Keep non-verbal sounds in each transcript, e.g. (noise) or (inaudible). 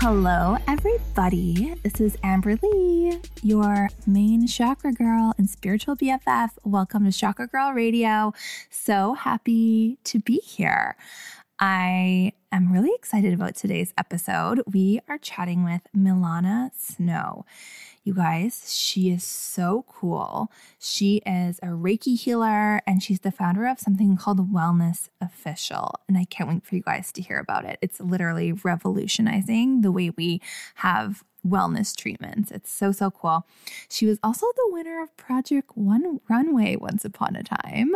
Hello, everybody. This is Amberly, your main chakra girl and spiritual BFF. Welcome to Chakra Girl Radio. So happy to be here. I am really excited about today's episode. We are chatting with Milana Snow. You guys, she is so cool. She is a Reiki healer and she's the founder of something called Wellness Official. And I can't wait for you guys to hear about it. It's literally revolutionizing the way we have wellness treatments. It's so, so cool. She was also the winner of Project One Runway once upon a time.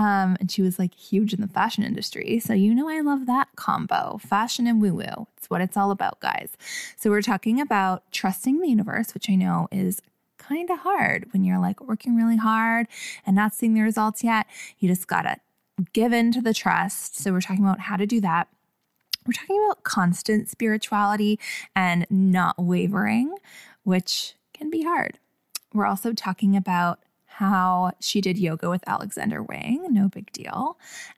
Um, and she was like huge in the fashion industry. So, you know, I love that combo fashion and woo woo. It's what it's all about, guys. So, we're talking about trusting the universe, which I know is kind of hard when you're like working really hard and not seeing the results yet. You just got to give in to the trust. So, we're talking about how to do that. We're talking about constant spirituality and not wavering, which can be hard. We're also talking about how she did yoga with Alexander Wang, no big deal.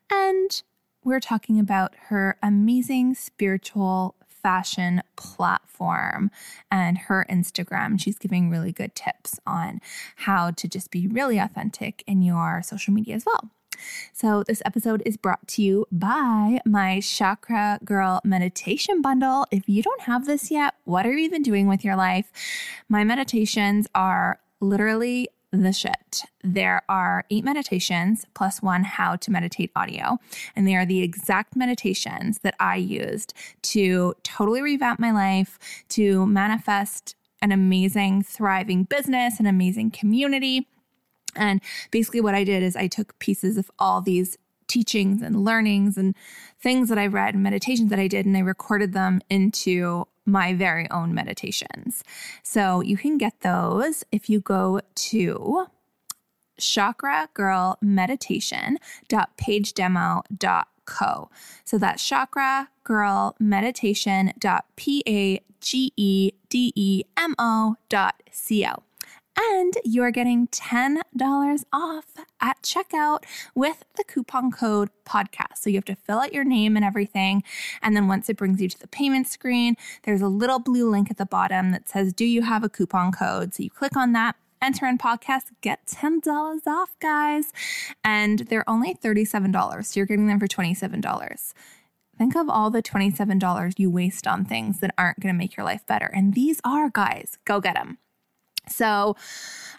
And we're talking about her amazing spiritual fashion platform and her Instagram. She's giving really good tips on how to just be really authentic in your social media as well. So, this episode is brought to you by my Chakra Girl Meditation Bundle. If you don't have this yet, what are you even doing with your life? My meditations are literally the shit. There are eight meditations plus one how to meditate audio. And they are the exact meditations that I used to totally revamp my life, to manifest an amazing, thriving business, an amazing community. And basically, what I did is I took pieces of all these teachings and learnings and things that I read and meditations that I did, and I recorded them into my very own meditations. So you can get those if you go to chakragirlmeditation.pagedemo.co. So that's chakragirlmeditation.pagedemo.co and you are getting $10 off at checkout with the coupon code podcast. So you have to fill out your name and everything. And then once it brings you to the payment screen, there's a little blue link at the bottom that says, Do you have a coupon code? So you click on that. Enter in podcast, get $10 off, guys. And they're only $37. So you're getting them for $27. Think of all the $27 you waste on things that aren't going to make your life better. And these are, guys, go get them. So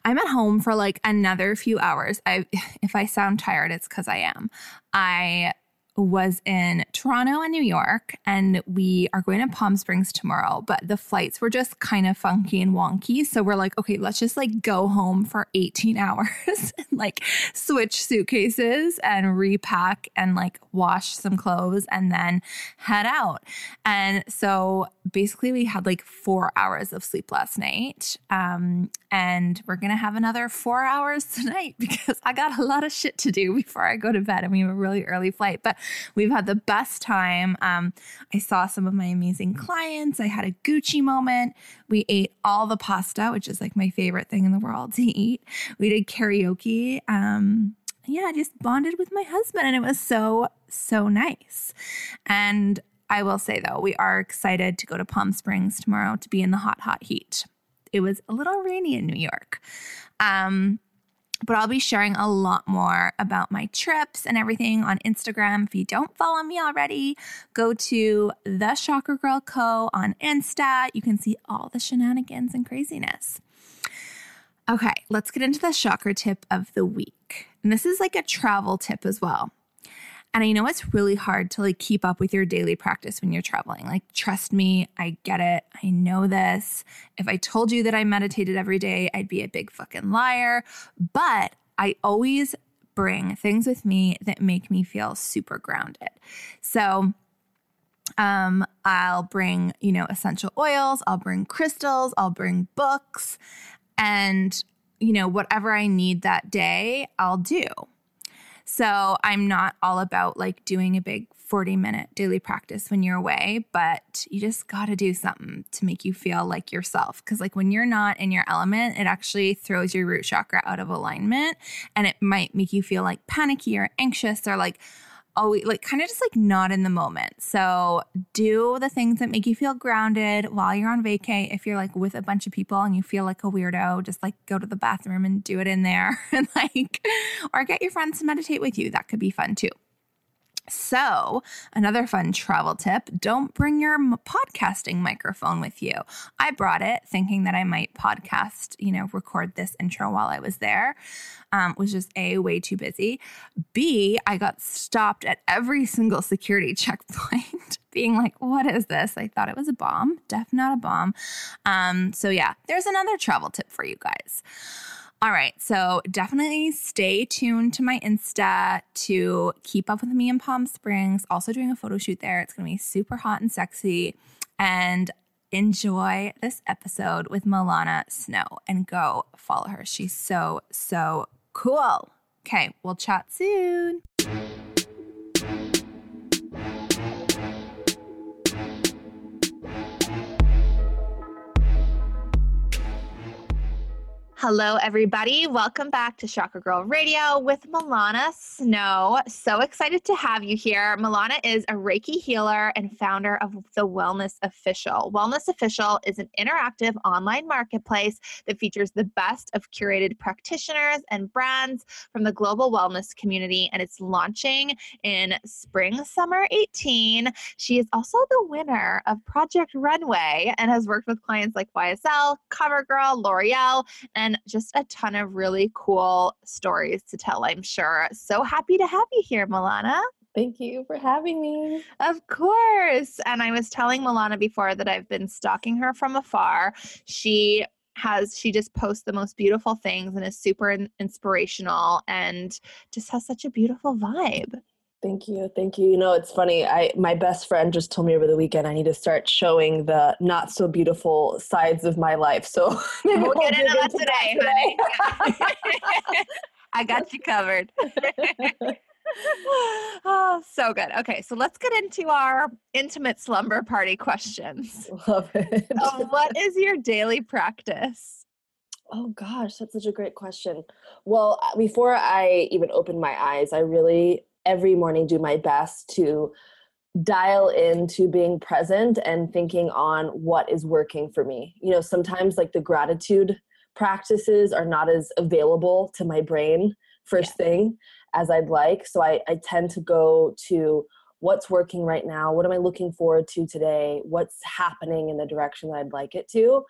I'm at home for like another few hours. I (laughs) if I sound tired, it's because I am. I was in Toronto and New York, and we are going to Palm Springs tomorrow. But the flights were just kind of funky and wonky. So we're like, okay, let's just like go home for 18 (laughs) hours and like switch suitcases and repack and like wash some clothes and then head out. And so basically, we had like four hours of sleep last night. Um, and we're to have another four hours (laughs) tonight because I got a lot of shit to do before I go to bed. And we have a really early flight. But We've had the best time. Um, I saw some of my amazing clients. I had a Gucci moment. We ate all the pasta, which is like my favorite thing in the world to eat. We did karaoke. Um, yeah, I just bonded with my husband and it was so, so nice. And I will say though, we are excited to go to Palm Springs tomorrow to be in the hot, hot heat. It was a little rainy in New York. Um, but I'll be sharing a lot more about my trips and everything on Instagram. If you don't follow me already, go to the Chakra Girl Co on Insta. You can see all the shenanigans and craziness. Okay, let's get into the chakra tip of the week. And this is like a travel tip as well. And I know it's really hard to like keep up with your daily practice when you're traveling. Like, trust me, I get it. I know this. If I told you that I meditated every day, I'd be a big fucking liar. But I always bring things with me that make me feel super grounded. So, um, I'll bring, you know, essential oils, I'll bring crystals, I'll bring books, and, you know, whatever I need that day, I'll do. So I'm not all about like doing a big 40 minute daily practice when you're away, but you just got to do something to make you feel like yourself. Cause like when you're not in your element, it actually throws your root chakra out of alignment and it might make you feel like panicky or anxious or like, always like kind of just like not in the moment. So do the things that make you feel grounded while you're on vacay. If you're like with a bunch of people and you feel like a weirdo, just like go to the bathroom and do it in there (laughs) and like or get your friends to meditate with you. That could be fun too. So, another fun travel tip don't bring your podcasting microphone with you. I brought it thinking that I might podcast, you know, record this intro while I was there. Um, was just A, way too busy. B, I got stopped at every single security (laughs) checkpoint, being like, what is this? I thought it was a bomb. Definitely not a bomb. Um, so, yeah, there's another travel tip for you guys. All right. So definitely stay tuned to my Insta to keep up with me in Palm Springs. Also doing a photo shoot there. It's going to be super hot and sexy. And enjoy this episode with Milana Snow and go follow her. She's so, so cool. Okay. We'll chat soon. Hello, everybody. Welcome back to Chakra Girl Radio with Milana Snow. So excited to have you here. Milana is a Reiki healer and founder of the Wellness Official. Wellness Official is an interactive online marketplace that features the best of curated practitioners and brands from the global wellness community, and it's launching in spring, summer 18. She is also the winner of Project Runway and has worked with clients like YSL, CoverGirl, L'Oreal, and just a ton of really cool stories to tell, I'm sure. So happy to have you here, Milana. Thank you for having me. Of course. And I was telling Milana before that I've been stalking her from afar. She has she just posts the most beautiful things and is super inspirational and just has such a beautiful vibe. Thank you. Thank you. You know, it's funny. I my best friend just told me over the weekend I need to start showing the not so beautiful sides of my life. So (laughs) maybe we'll, we'll get into that today, today, honey. (laughs) I got you covered. (laughs) oh, so good. Okay, so let's get into our intimate slumber party questions. Love it. so what is your daily practice? Oh gosh, that's such a great question. Well, uh, before I even opened my eyes, I really every morning do my best to dial into being present and thinking on what is working for me. You know, sometimes like the gratitude practices are not as available to my brain first yeah. thing as I'd like. So I, I tend to go to what's working right now, what am I looking forward to today, what's happening in the direction that I'd like it to.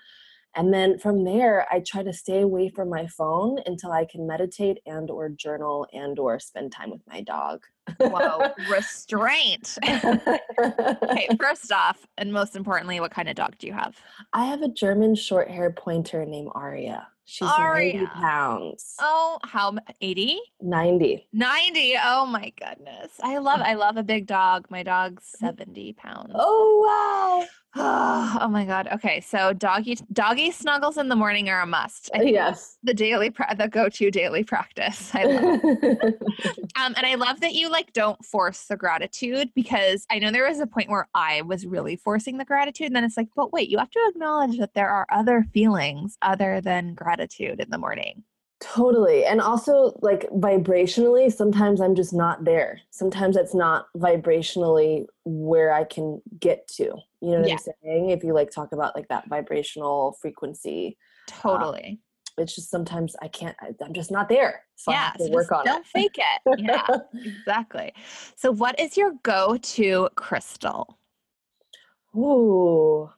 And then from there, I try to stay away from my phone until I can meditate and or journal and or spend time with my dog. Whoa, (laughs) restraint. okay, (laughs) first off, and most importantly, what kind of dog do you have? I have a German short hair pointer named Aria. She's Aria. 90 pounds. Oh, how 80? 90. 90. Oh my goodness. I love (laughs) I love a big dog. My dog's mm-hmm. 70 pounds. Oh, (sighs) oh my god. Okay, so doggy doggy snuggles in the morning are a must. I think Yes. the daily pra- the go-to daily practice. I love it. (laughs) Um, and I love that you like don't force the gratitude because I know there was a point where I was really forcing the gratitude, and then it's like, but wait, you have to acknowledge that there are other feelings other than gratitude in the morning. Totally. And also, like vibrationally, sometimes I'm just not there. Sometimes it's not vibrationally where I can get to. You know what Yeah. I'm saying? If you like talk about like that vibrational frequency, um, Totally. it's just sometimes I can't, I, I'm just not there. So I yeah. have to so work on don't it. fake it. Yeah. exactly. So, what is your go-to crystal? Ooh.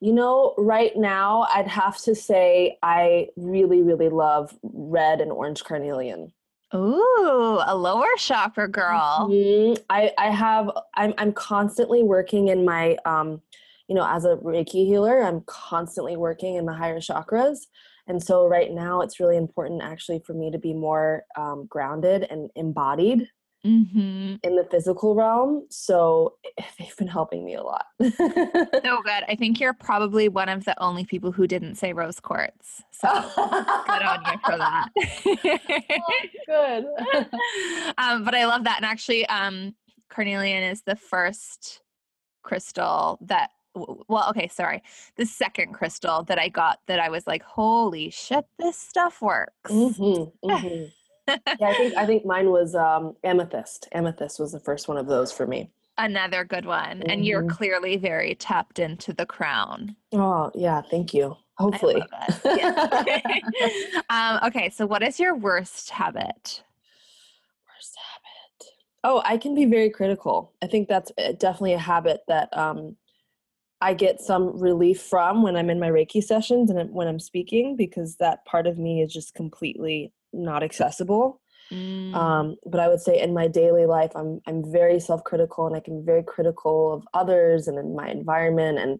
You know, right now, I'd have to say I really, really love red and orange carnelian. Ooh, a lower chakra girl. Mhm. I I have I'm I'm constantly working in my um you know as a Reiki healer I'm constantly working in the higher chakras and so right now it's really important actually for me to be more um, grounded and embodied Mm-hmm. in the physical realm so (laughs) they've been helping me a lot. So (laughs) good. I think you're probably one of the only people who didn't say rose quartz. So good on you for that. (laughs) Good. um, but I love that. And actually, um, carnelian is the first crystal that, well, okay, sorry. The second crystal that I got that I was like, holy shit, this stuff works. Mhm, mhm. Yeah, I think I think mine was um, amethyst. Amethyst was the first one of those for me. Another good one. And you're Mhm. clearly very tapped into the crown. Oh yeah, thank you. Hopefully. it. (laughs) um, okay, so what is your worst habit? Worst habit. Oh, I can be very critical. I think that's uh, definitely a habit that um, I get some relief from when I'm in my Reiki sessions and when I'm speaking because that part of me is just completely not accessible. Mm, Um, but I would say in my daily life, I'm I'm very self-critical and I can be very critical of others and in my environment. And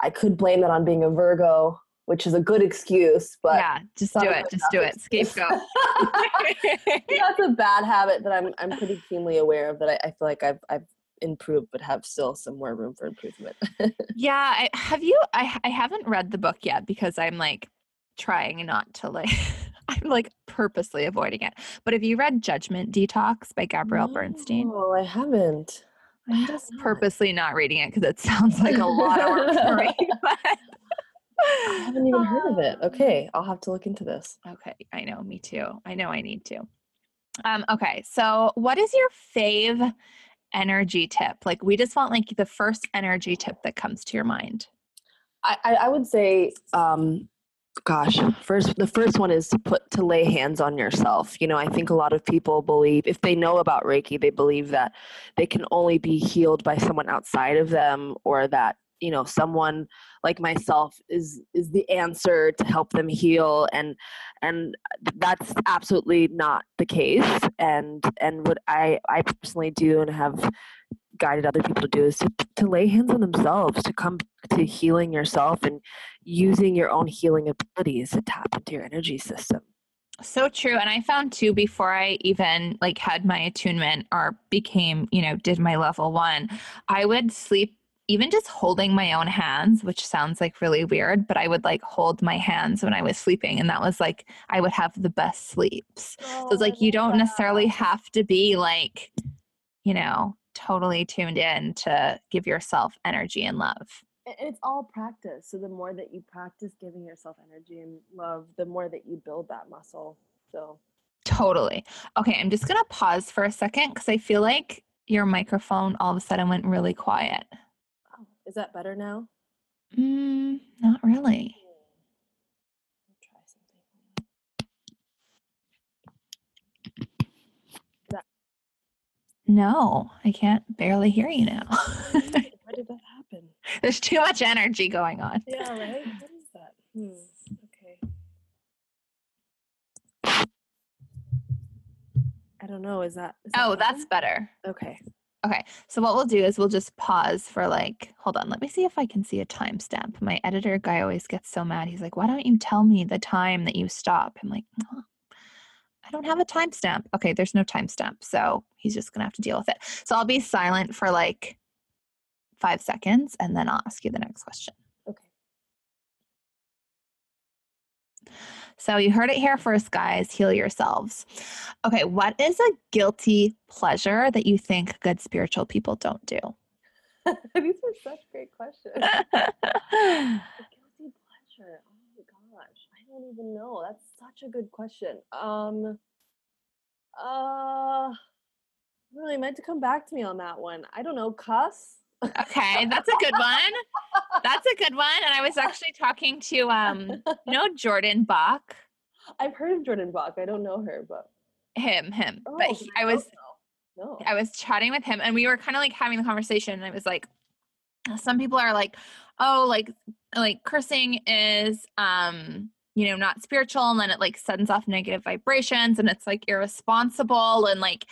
I could blame that on being a Virgo, which is a good excuse, but yeah, just do it. Just do it. Scapegoat. (laughs) that's a bad habit that I'm I'm pretty keenly aware of that I, I feel like I've I've improved but have still some more room for improvement. (laughs) yeah, I, have you? I I haven't read the book yet because I'm like trying not to like. (laughs) I'm like purposely avoiding it. But have you read Judgment Detox by Gabrielle Bernstein? No, I haven't. I'm just purposely not reading it because it sounds like a lot of work for me. (laughs) but- I haven't even heard of it. Okay, I'll have to look into this. Okay, I know, me too. I know I need to. Um, okay, so what is your fave energy tip? Like we just want like the first energy tip that comes to your mind. I, I, I would say, um, gosh, first the first one is to put to lay hands on yourself. You know, I think a lot of people believe if they know about Reiki, they believe that they can only be healed by someone outside of them, or that you know someone like myself is is the answer to help them heal and and that's absolutely not the case and and what i i personally do and have guided other people to do is to, to lay hands on themselves to come to healing yourself and using your own healing abilities to tap into your energy system So true. And I found too before I even like had my attunement or became, you know, did my level one, I would sleep even just holding my own hands, which sounds like really weird, but I would like hold my hands when I was sleeping. And that was like, I would have the best sleeps. So it's like, you oh, don't necessarily have to be like, you know, totally tuned in to give yourself energy and love. It's all practice. So the more that you practice giving yourself energy and love, the more that you build that muscle. So Totally. Okay, I'm just going to pause for a second because I feel like your microphone all of a sudden went really quiet. oh, is that better now? Mm, not really. I'll try something. No, I can't barely hear you now. Why (laughs) did that happen? There's too much energy going on. Yeah, right? What is that? Hmm. Okay. I don't know. Is that? Is Oh, that that's better? better. okay. Okay. So what we'll do is we'll just pause for like, hold on, let me see if I can see a timestamp. My editor guy always gets so mad. He's like, why don't you tell me the time that you stop? I'm like, "Oh, I don't have a timestamp. Okay, there's no timestamp. So he's just gonna have to deal with it. So I'll be silent for like five seconds and then I'll ask you the next question. Okay. So you heard it here first, guys. Heal yourselves. Okay, what is a guilty pleasure that you think good spiritual people don't do? (laughs) These are such great questions. (laughs) A guilty pleasure. Oh my gosh. I don't even know. That's such a good question. Um uh really meant to come back to me on that one. I don't know, cuss. okay, that's a good one. That's a good one. And I was actually talking to um, you know, Jordan Bach. I've heard of Jordan Bach. I don't know her, but Him, him. oh, but he, I was no. I was chatting with him and we were kind of like having the conversation and I was like some people are like oh like like cursing is um you know not spiritual and then it like sends off negative vibrations and it's like irresponsible and like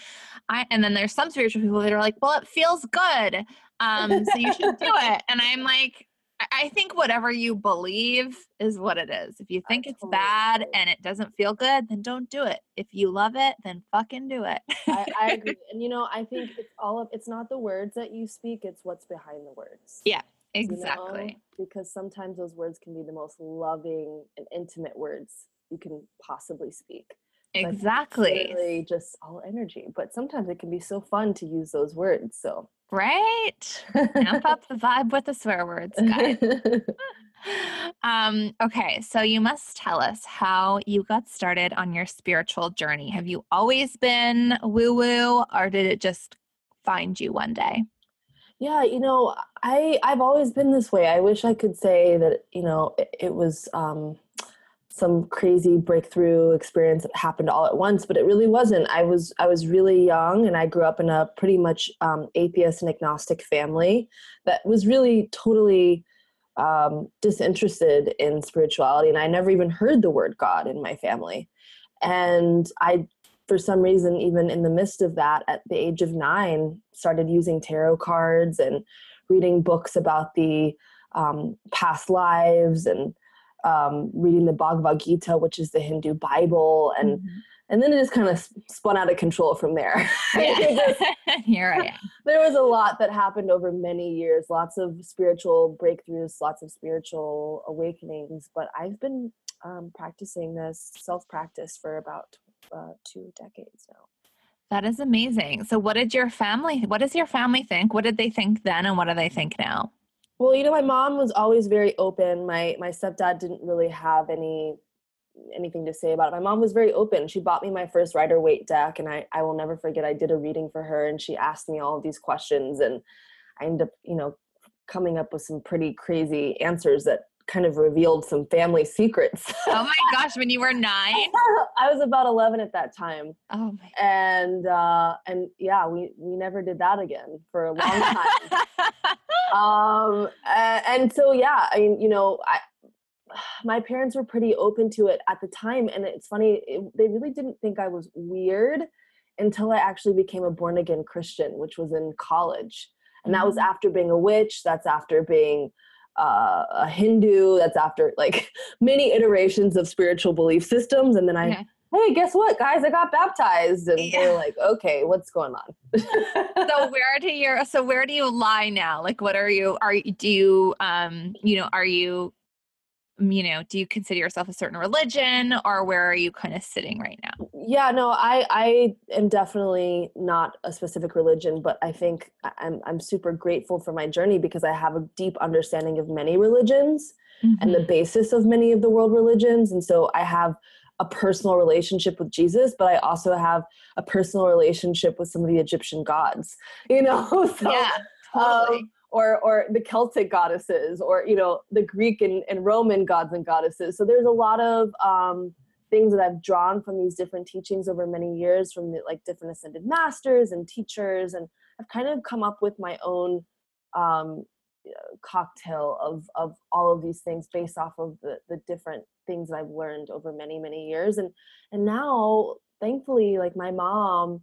I and then there's some spiritual people that are like well it feels good um so you should do (laughs) it and I'm like I- think whatever you believe is what it is. If you think it's totally bad agree. and it doesn't feel good, then don't do it. If you love it, then fucking do it. I, I (laughs) agree. And you know, I think it's all of it's not the words that you speak, it's what's behind the words. Yeah, you know? exactly. Because sometimes those words can be the most loving and intimate words you can possibly speak. Exactly. Really just all energy. But sometimes it can be so fun to use those words. So Right? Amp up the (laughs) vibe with the swear words, guys. (laughs) (laughs) um, okay, so you must tell us how you got started on your spiritual journey. Have you always been woo woo, or did it just find you one day? Yeah, you know, I I've always been this way. I wish I could say that, you know, it, it was um some crazy breakthrough experience that happened all at once, but it really wasn't. I was I was really young and I grew up in a pretty much um, atheist and agnostic family that was really totally um, disinterested in spirituality, and I never even heard the word God in my family. And I for some reason, even in the midst of that, at the age of nine, started using tarot cards and reading books about the um, past lives and um, reading the Bhagavad Gita, which is the Hindu Bible, and and then it just kind of spun out of control from there. (laughs) Just- (laughs) Here I am. there was a lot that happened over many years, lots of spiritual breakthroughs, lots of spiritual awakenings. But I've been um, practicing this self practice for about uh, two decades now. That is amazing. So, what did your family? What does your family think? What did they think then, and what do they think now? Well, you know, my mom was always very open. My my stepdad didn't really have any anything to say about it. My mom was very open. She bought me my first Rider-Waite deck, and I I will never forget. I did a reading for her, and she asked me all of these questions, and I ended up, you know, coming up with some pretty crazy answers that kind of revealed some family secrets. Oh my (laughs) gosh, when you were nine? I was about 11 at that time. Oh my And uh and yeah, we we never did that again for a long time. (laughs) um and so yeah i mean you know i my parents were pretty open to it at the time and it's funny it, they really didn't think i was weird until i actually became a born again christian which was in college and that was Mhm. after being a witch that's after being uh, a hindu that's after like (laughs) many iterations of spiritual belief systems. And then i Yeah. hey guess what guys? I got baptized. And Yeah. they're like okay what's going on? (laughs) So where do you so where do you lie now? Like what are you are you do you um you know are you you know do you consider yourself a certain religion or where are you kind of sitting right now? Yeah no i i am definitely not a specific religion but i think i'm i'm super grateful for my journey because i have a deep understanding of many religions and the basis of many of the world religions and so i have a personal relationship with jesus but i also have a personal relationship with some of the egyptian gods (laughs) you know (laughs) so yeah totally. um, or or the Celtic goddesses, or you know the Greek and, and Roman gods and goddesses. So there's a lot of um, things that I've drawn from these different teachings over many years, from the, like different ascended masters and teachers, and I've kind of come up with my own um, cocktail of of all of these things based off of the the different things that I've learned over many many years, and and now thankfully, like my mom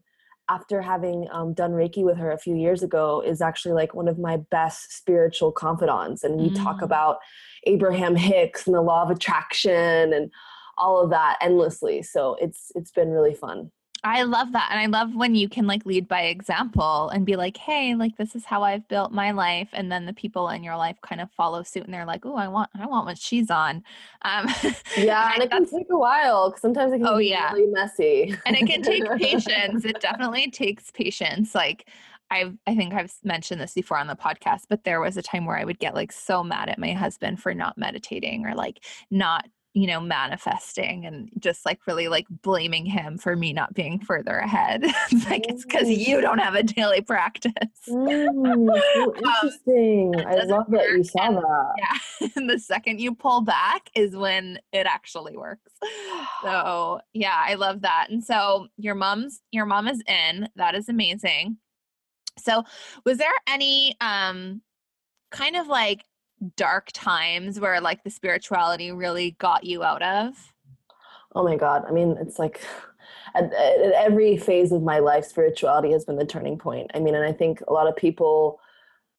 after having um, done Reiki with her a few years ago, is actually like one of my best spiritual confidants. And we mm. talk about Abraham Hicks and the law of attraction and all of that endlessly. So it's it's been really fun. I love that. And I love when you can like lead by example and be like, hey, like this is how I've built my life. And then the people in your life kind of follow suit and they're like, oh, I want, I want what she's on. Um, (laughs) yeah. and it can take a while because sometimes it can oh, be yeah. really messy. and it can take (laughs) patience. It definitely takes patience. Like, I've, I think I've mentioned this before on the podcast, but there was a time where I would get like so mad at my husband for not meditating or like not you know, manifesting and just like really like blaming him for me not being further ahead. (laughs) it's like it's because mm. you don't have a daily practice. Mm, so (laughs) um, interesting. um, I love that you saw and, that. Yeah. (laughs) and the second you pull back is when it actually works. So yeah, I love that. And so your mom's your mom is in. That is amazing. So was there any um kind of like dark times where like the spirituality really got you out of? Oh my God. I mean, it's like (sighs) at, at, every phase of my life, spirituality has been the turning point. I mean, and I think a lot of people,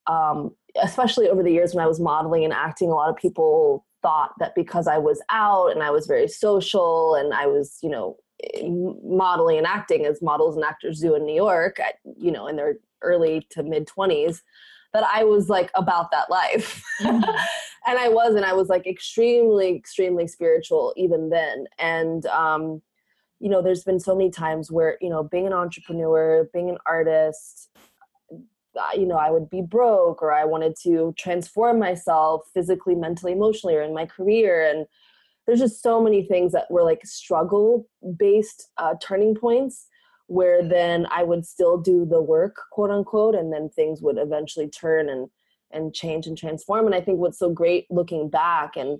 um, especially over the years when I was modeling and acting, a lot of people thought that because I was out and I was very social and I was, you know, modeling and acting as models and actors do in New York, at, you know, in their early to mid 20s, that I was like about that life. Mm-hmm. (laughs) and I was, and I was like extremely, extremely spiritual even then. And, um, you know, there's been so many times where, you know, being an entrepreneur, being an artist, uh, you know, I would be broke or I wanted to transform myself physically, mentally, emotionally, or in my career. And there's just so many things that were like struggle based uh, turning points where then I would still do the work, quote unquote, and then things would eventually turn and and change and transform. And I think what's so great looking back and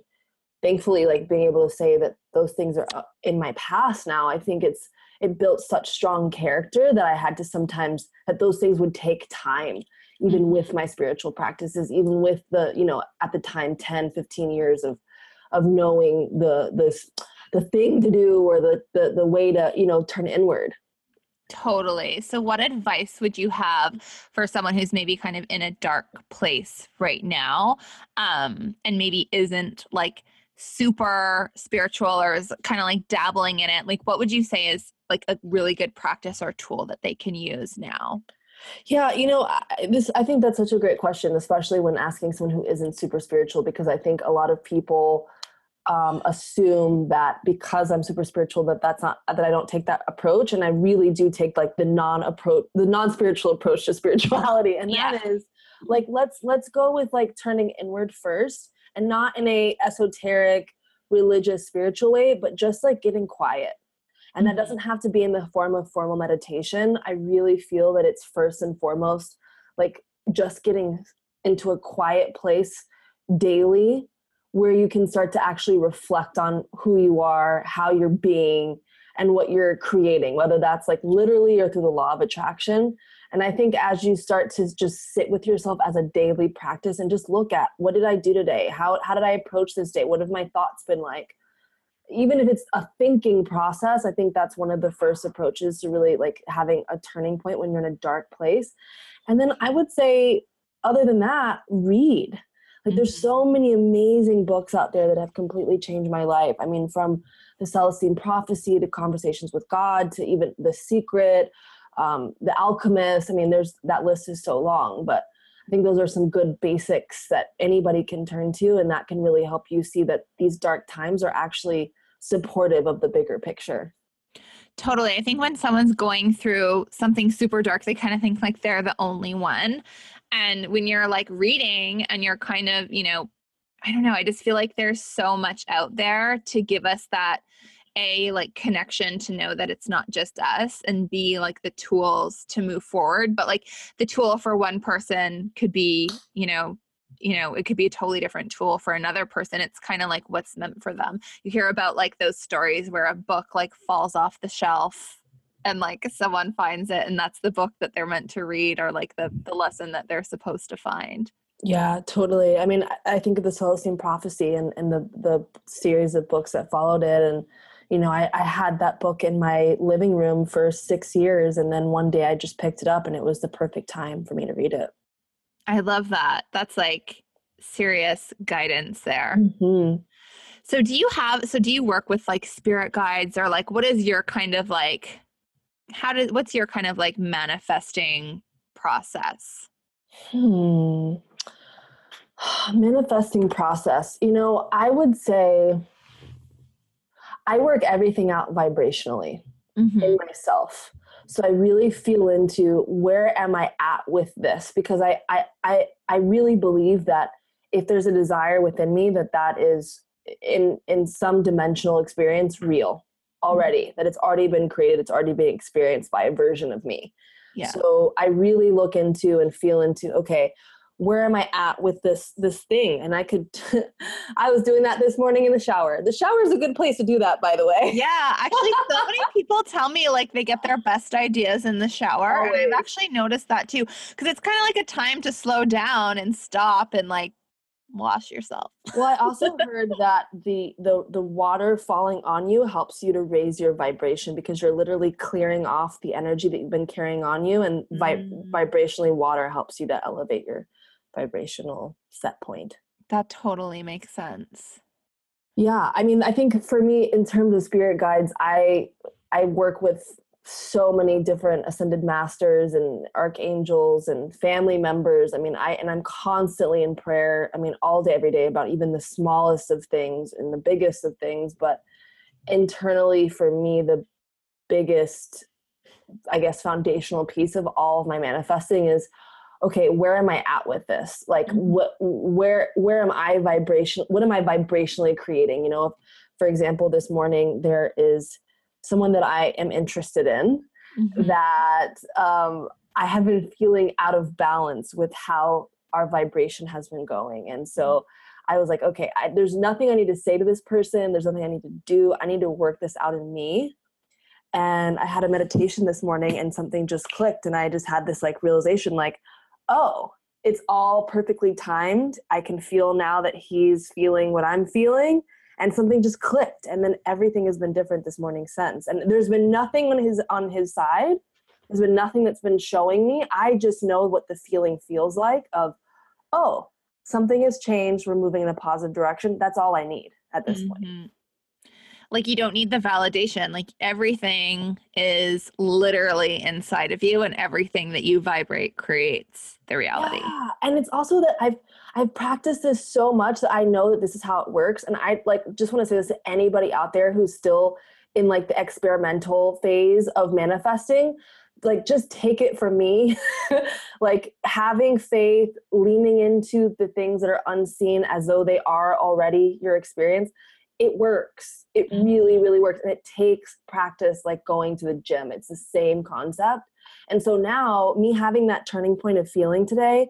thankfully like being able to say that those things are uh, in my past now, I think it's it built such strong character that I had to sometimes that those things would take time even mm-hmm. with my spiritual practices even with the you know at the time 10 15 years of of knowing the the the thing to do or the the, the way to you know turn inward Totally. So, what advice would you have for someone who's maybe kind of in a dark place right now um, and maybe isn't like super spiritual or is kind of like dabbling in it? Like, what would you say is like a really good practice or tool that they can use now? Yeah, you know, this I think that's such a great question, especially when asking someone who isn't super spiritual, because I think a lot of people um, assume that because I'm super spiritual that that's not that I don't take that approach, and I really do take like the non approach, the non spiritual approach to (laughs) spirituality, and yeah. that is like let's let's go with like turning inward first, and not in a esoteric religious spiritual way, but just like getting quiet. And that mm-hmm. doesn't have to be in the form of formal meditation. I really feel that it's first and foremost like just getting into a quiet place daily where you can start to actually reflect on who you are, how you're being, and what you're creating, whether that's like literally or through the law of attraction. And I think as you start to just sit with yourself as a daily practice and just look at what did I do today? How, how did I approach this day? What have my thoughts been like? Even if it's a thinking process, I think that's one of the first approaches to really like having a turning point when you're in a dark place. And then I would say, other than that, read like there's mm-hmm. so many amazing books out there that have completely changed my life. I mean, from the Celestine Prophecy to Conversations with God to even The Secret, um, The Alchemist. I mean, there's that list is so long, but I think those are some good basics that anybody can turn to, and that can really help you see that these dark times are actually supportive of the bigger picture. Totally. I think when someone's going through something super dark, they kind of think like they're the only one. And when you're like reading and you're kind of, you know, I don't know, I just feel like there's so much out there to give us that a like connection to know that it's not just us and b like the tools to move forward but like the tool for one person could be you know you know it could be a totally different tool for another person. It's kind of like what's meant for them. You hear about like those stories where a book like falls off the shelf and like someone finds it and that's the book that they're meant to read or like the the lesson that they're supposed to find yeah totally i mean i think of the celestine prophecy and, and the the series of books that followed it and you know, I, I had that book in my living room for six years. And then one day I just picked it up and it was the perfect time for me to read it. I love that. That's like serious guidance there. Mm-hmm. So do you have so do you work with like spirit guides or like what is your kind of like how does what's your kind of like manifesting process? Hmm. (sighs) Manifesting process. You know, I would say I work everything out vibrationally Mm-hmm. in myself. So I really feel into where am I at with this because I I I, I really believe that if there's a desire within me that that is in in some dimensional experience real already that it's already been created it's already been experienced by a version of me Yeah. so i really look into and feel into okay where am i at with this this thing and i could (laughs) i was doing that this morning in the shower the shower is a good place to do that by the way Yeah, actually, so many (laughs) people tell me like they get their best ideas in the shower. And I've actually noticed that too, because it's kind of like a time to slow down and stop and like wash yourself. well i (laughs) also heard that the the the water falling on you helps you to raise your vibration because you're literally clearing off the energy that you've been carrying on you and vi- Mm. vibrationally water helps you to elevate your vibrational set point That totally makes sense. Yeah, I mean, I think for me, in terms of spirit guides, I I work with so many different ascended masters and archangels and family members. I mean, I and I'm constantly in prayer. I mean, all day, every day about even the smallest of things and the biggest of things. But internally, for me, the biggest, I guess, foundational piece of all of my manifesting is okay where am i at with this like Mhm. what where where am i vibration what am i vibrationally creating you know if, for example this morning there is someone that i am interested in Mhm. that um, i have been feeling out of balance with how our vibration has been going. And so i was like okay I, there's nothing i need to say to this person. There's nothing i need to do. I need to work this out in me. And i had a meditation this morning and something just clicked and i just had this like realization like oh it's all perfectly timed. I can feel now that he's feeling what i'm feeling and something just clicked and then everything has been different this morning since and there's been nothing on his on his side there's been nothing that's been showing me i just know what the feeling feels like of oh something has changed we're moving in a positive direction that's all i need at this point Mhm. Like you don't need the validation. Like everything is literally inside of you, and everything that you vibrate creates the reality. Yeah. And it's also that I've I've practiced this so much that I know that this is how it works. And I like just want to say this to anybody out there who's still in like the experimental phase of manifesting. Like just take it from me. (laughs) like having faith, leaning into the things that are unseen as though they are already your experience. It works. It Mhm. really, really works. And it takes practice like going to the gym. It's the same concept. And so now, me having that turning point of feeling today,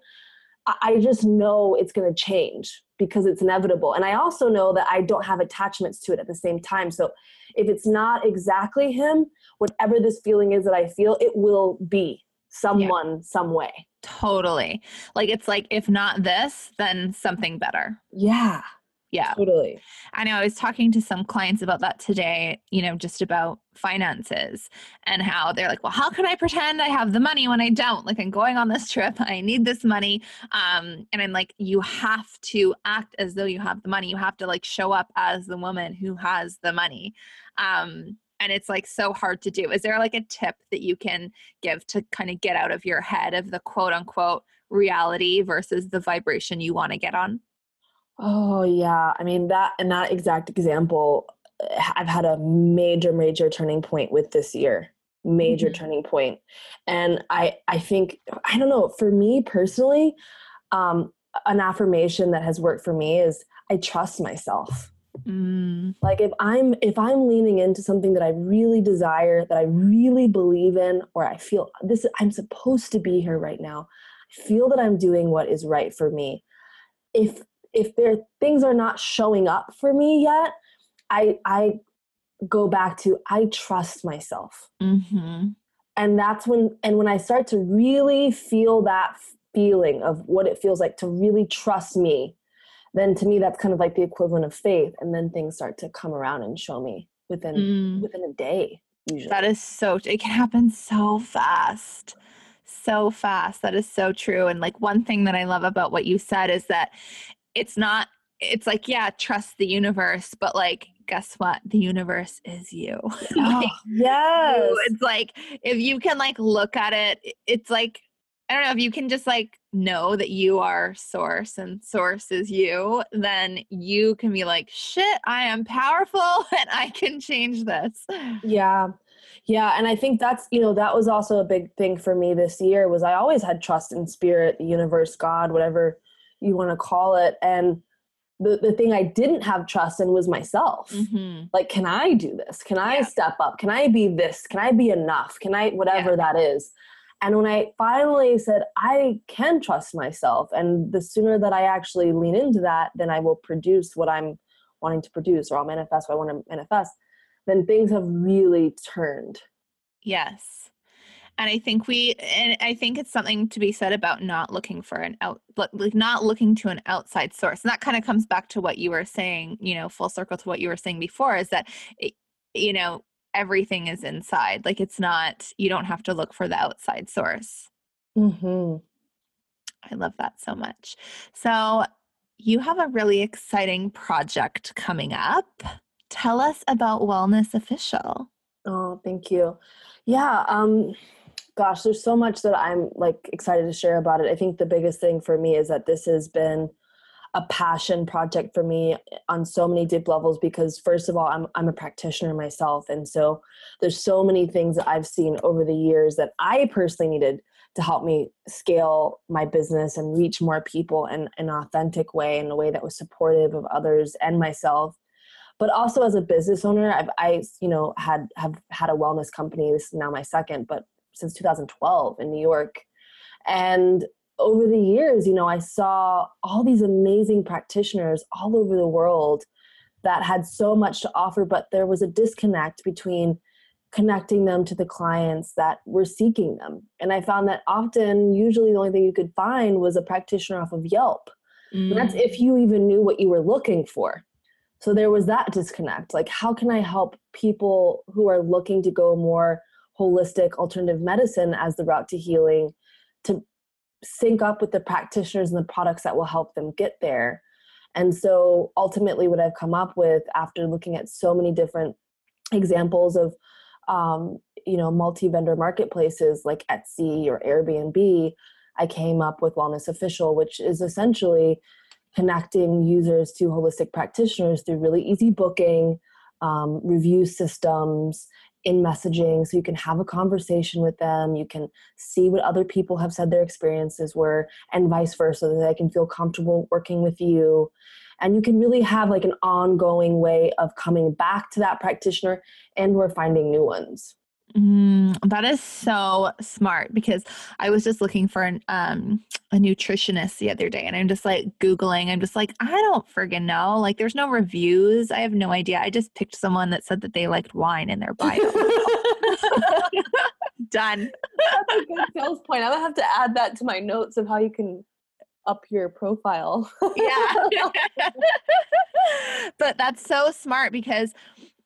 I just know it's going to change because it's inevitable. And I also know that I don't have attachments to it at the same time. So if it's not exactly him, whatever this feeling is that I feel, it will be someone, some way. Totally. Like it's like if not this, then something better. Yeah, Yeah. totally. I know I was talking to some clients about that today, you know, just about finances and how they're like, well, how can I pretend I have the money when I don't? Like, I'm going on this (laughs) trip, I need this money. Um, and I'm like, you have to act as though you have the money. You have to like show up as the woman who has the money. Um, and it's like so hard to do. Is there like a tip that you can give to kind of get out of your head of the quote unquote reality versus the vibration you want to get on? Oh yeah, I mean that and that exact example I've had a major major turning point with this year. Major Mhm. turning point. And I I think I don't know, for me personally, um an affirmation that has worked for me is I trust myself. Mm, Like if I'm if I'm leaning into something that I really desire, that I really believe in or I feel this I'm supposed to be here right now. I feel that I'm doing what is right for me. If if there things are not showing up for me yet, I I go back to I trust myself. hmm And that's when and when I start to really feel that feeling of what it feels like to really trust me, then to me that's kind of like the equivalent of faith and then things start to come around and show me within Mm. within a day usually. That is so, it can happen so fast. So fast. That is so true. And like one thing that I love about what you said is that it's not, it's like, yeah, trust the universe, but like, guess what? The universe is you. (laughs) Oh, like, Oh, yes. you- It's like, if you can like look at it, it's like, I don't know, if you can just like know that you are source and source is you, then you can be like, shit, I am powerful (laughs) and I can change this. Yeah. Yeah, and I think that's, you know, that was also a big thing for me this year was I always had trust in spirit, the universe, God, whatever you want to call it. And the the thing I didn't have trust in was myself. Mhm. Like, can I do this? Can I Yeah. step up? Can I be this? Can I be enough? Can I whatever that is? And when I finally said I can trust myself and the sooner that I actually lean into that, then I will produce what I'm wanting to produce or I'll manifest what I want to manifest then things have really turned. Yes. And I think we, and I think it's something to be said about not looking for an out, like not looking to an outside source. And that kind of comes back to what you were saying, you know, full circle to what you were saying before is that, it, you know, everything is inside. Like it's not, you don't have to look for the outside source. Mm-hmm. I love that so much. So you have a really exciting project coming up. Tell us about Wellness Official. Oh, thank you. Yeah. Um, gosh, there's so much that I'm like excited to share about it. I think the biggest thing for me is that this has been a passion project for me on so many deep levels because first of all I'm I'm a practitioner myself and so there's so many things that I've seen over the years that I personally needed to help me scale my business and reach more people in, in an authentic way in a way that was supportive of others and myself but also as a business owner I've I you know had have had a wellness company this is now my second but since 2012 in New York and over the years, you know, I saw all these amazing practitioners all over the world that had so much to offer, but there was a disconnect between connecting them to the clients that were seeking them. And I found that often, usually, the only thing you could find was a practitioner off of Yelp. And that's mm. if you even knew what you were looking for. So there was that disconnect. Like, how can I help people who are looking to go more holistic alternative medicine as the route to healing to sync up with the practitioners and the products that will help them get there. And so ultimately, what I've come up with after looking at so many different examples of, um, you know, multi-vendor marketplaces like Etsy or Airbnb, I came up with Wellness Official, which is essentially connecting users to holistic practitioners through really easy booking, um, review systems, in messaging so you can have a conversation with them you can see what other people have said their experiences were and vice versa that they can feel comfortable working with you. And you can really have like an ongoing way of coming back to that practitioner and we're finding new ones Mm, that is so smart because I was just looking for an, um, a nutritionist the other day and I'm just like Googling. I'm just like, I don't friggin' know. Like, there's no reviews. I have no idea. I just picked someone that said that they liked wine in their bio. (laughs) (laughs) Done. That's a good sales point. I'm gonna have to add that to my notes of how you can up your profile. Yeah. (laughs) but that's so smart because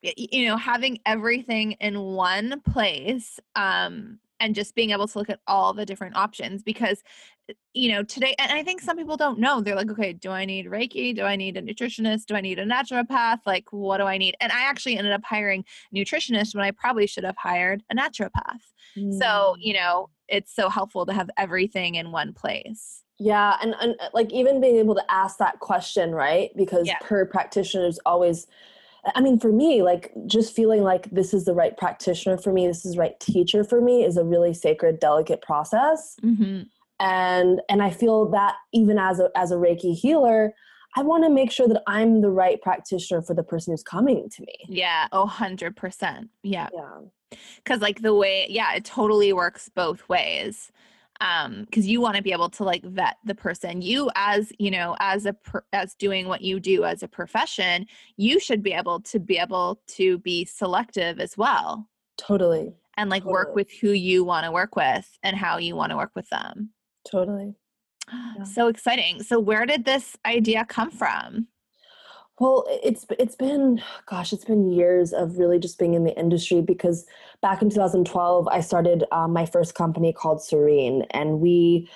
you know having everything in one place um and just being able to look at all the different options because uh, you know today and i think some people don't know they're like okay do i need reiki? Do i need a nutritionist? Do i need a naturopath? Like what do i need? And i actually ended up hiring a nutritionist when i probably should have hired a naturopath. So you know it's so helpful to have everything in one place. Yeah, and, and like even being able to ask that question, right? Because Yeah. per practitioner is always I mean, for me, like just feeling like this is the right practitioner for me, this is the right teacher for me is a really sacred, delicate process. mm-hmm. And and I feel that even as a as a Reiki healer, I want to make sure that I'm the right practitioner for the person who's coming to me. yeah oh 100% yeah Yeah. because like the way yeah it totally works both ways um because you want to be able to like vet the person. You as you know as a as doing what you do as a profession you should be able to be able to be selective as well. Totally. and like work with who you want to work with and how you want to work with them. Totally. (gasps) so exciting. So where did this idea come from Well, it's it's been gosh, it's been years of really just being in the industry because back in 2012 I started um, my first company called Serene, and we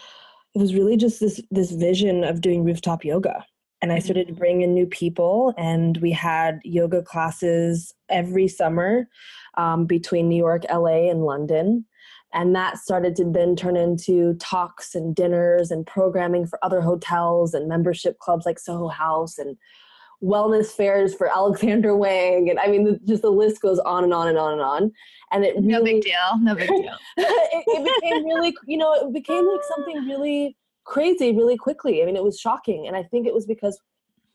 it was really just this this vision of doing rooftop yoga. And I started to mm-hmm. bring in new people, and we had yoga classes every summer um, between New York, LA, and London. And that started to then turn into talks and dinners and programming for other hotels and membership clubs like Soho House and wellness fairs for Alexander Wang, and I mean, the, just the list goes on and on and on and on. And it really, no big deal, no big deal. (laughs) it, it became really, you know, it became like something (laughs) really crazy really quickly. I mean, it was shocking, and I think it was because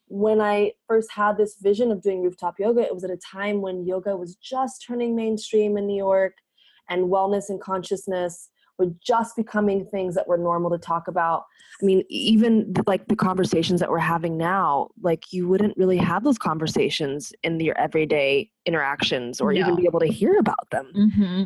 when I first had this vision of doing rooftop yoga, it was at a time when yoga was just turning mainstream in New York, and wellness and consciousness were just becoming things that were normal to talk about. I mean, even like the conversations that we're having now, like you wouldn't really have those conversations in your everyday interactions or no. even be able to hear about them. Mm-hmm.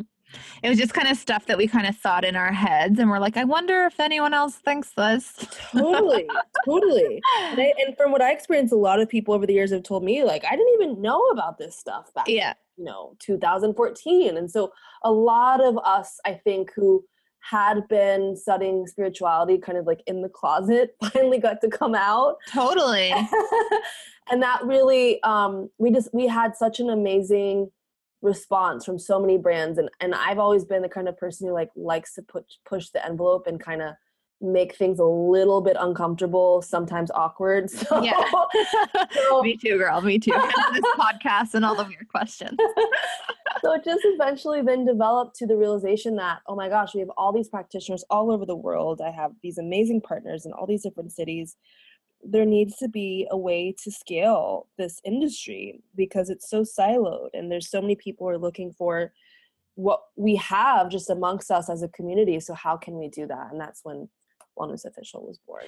It was just kind of stuff that we kind of thought in our heads, and we're like, I wonder if anyone else thinks this. totally, totally. And, I, and, from what I experienced, a lot of people over the years have told me, like, I didn't even know about this stuff back. Yeah. you know, 2014, and so a lot of us, I think, who had been studying spirituality kind of like in the closet (laughs) finally got to come out. Totally. (laughs) And that really um we just we had such an amazing response from so many brands and and I've always been the kind of person who like likes to push push the envelope and kind of make things a little bit uncomfortable, sometimes awkward. (laughs) So, yeah. so, me too, girl. Me too. this podcast and all the weird questions. (laughs) so it just eventually then developed to the realization that, oh my gosh, we have all these practitioners all over the world. I have these amazing partners in all these different cities. There needs to be a way to scale this industry because it's so siloed and there's so many people are looking for what we have just amongst us as a community. So how can we do that? And that's when Wellness Official was born.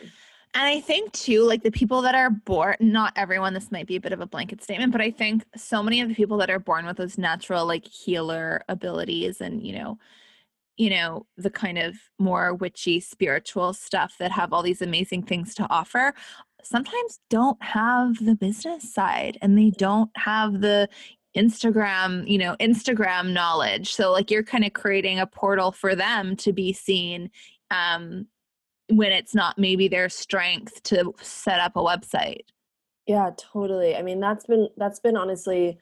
And I think too, like the people that are born, not everyone, this might be a bit of a blanket statement, but I think so many of the people that are born with those natural like healer abilities and, you know, you know, the kind of more witchy spiritual stuff that have all these amazing things to offer sometimes don't have the business side and they don't have the Instagram, you know, Instagram knowledge. So like you're kind of creating a portal for them to be seen um when it's not maybe their strength to set up a website. Yeah, totally. I mean, that's been that's been honestly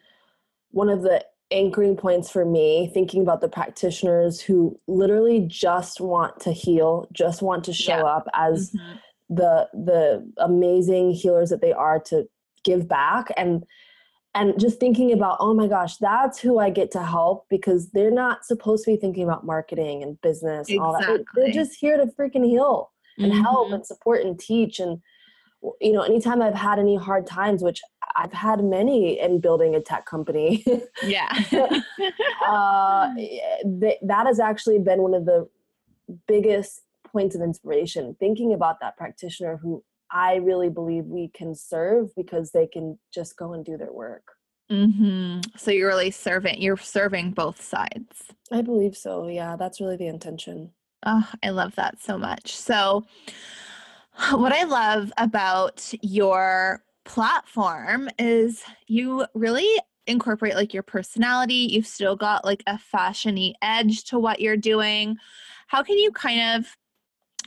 one of the anchoring points for me thinking about the practitioners who literally just want to heal, just want to show yeah. up as mm-hmm. the the amazing healers that they are to give back and and just thinking about oh my gosh that's who i get to help because they're not supposed to be thinking about marketing and business and all that they're just here to freaking heal and mm-hmm. help and support and teach and you know anytime i've had any hard times which i've had many in building a tech company. Yeah. (laughs) Uh, (laughs) th- that has actually been one of the biggest points of inspiration thinking about that practitioner who i really believe we can serve because they can just go and do their work. Mm-hmm. so you're really serving you're serving both sides. I believe so. Yeah that's really the intention Oh, I love that so much. So, (sighs) what I love about your platform is you really incorporate like your personality. You've still got like a fashiony edge to what you're doing. How can you kind of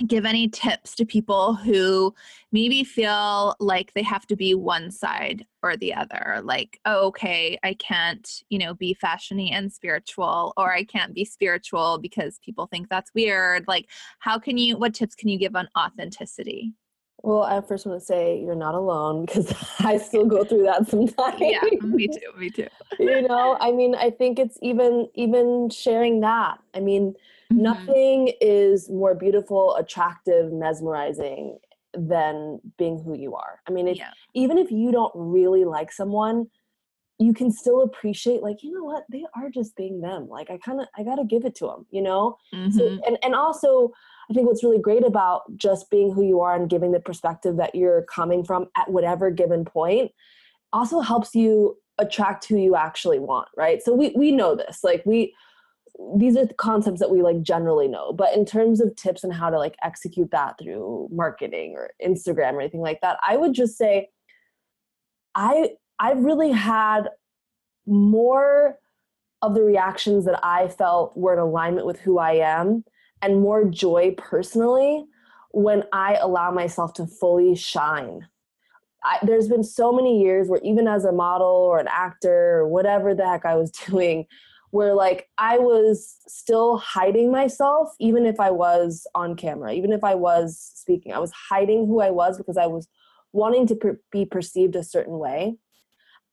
give any tips to people who maybe feel like they have to be one side or the other like oh, okay i can't you know be fashiony and spiritual or i can't be spiritual because people think that's weird like how can you what tips can you give on authenticity well, I first want to say you're not alone because (laughs) I still go through that sometimes. Yeah, me too. Me too. you know, I mean, I think it's even even sharing that. I mean, mm-hmm. nothing is more beautiful, attractive, mesmerizing than being who you are. I mean, yeah. even if you don't really like someone, you can still appreciate like you know what they are just being them like i kind of i gotta give it to them you know mm-hmm. so, and, and also i think what's really great about just being who you are and giving the perspective that you're coming from at whatever given point also helps you attract who you actually want right so we we know this like we these are concepts that we like generally know but in terms of tips on how to like execute that through marketing or instagram or anything like that i would just say I I've really had more of the reactions that I felt were in alignment with who I am and more joy personally when I allow myself to fully shine. I, there's been so many years where even as a model or an actor or whatever the heck I was (laughs) doing, where like I was still hiding myself, even if I was on camera, even if I was speaking, I was hiding who I was because I was wanting to per- be perceived a certain way.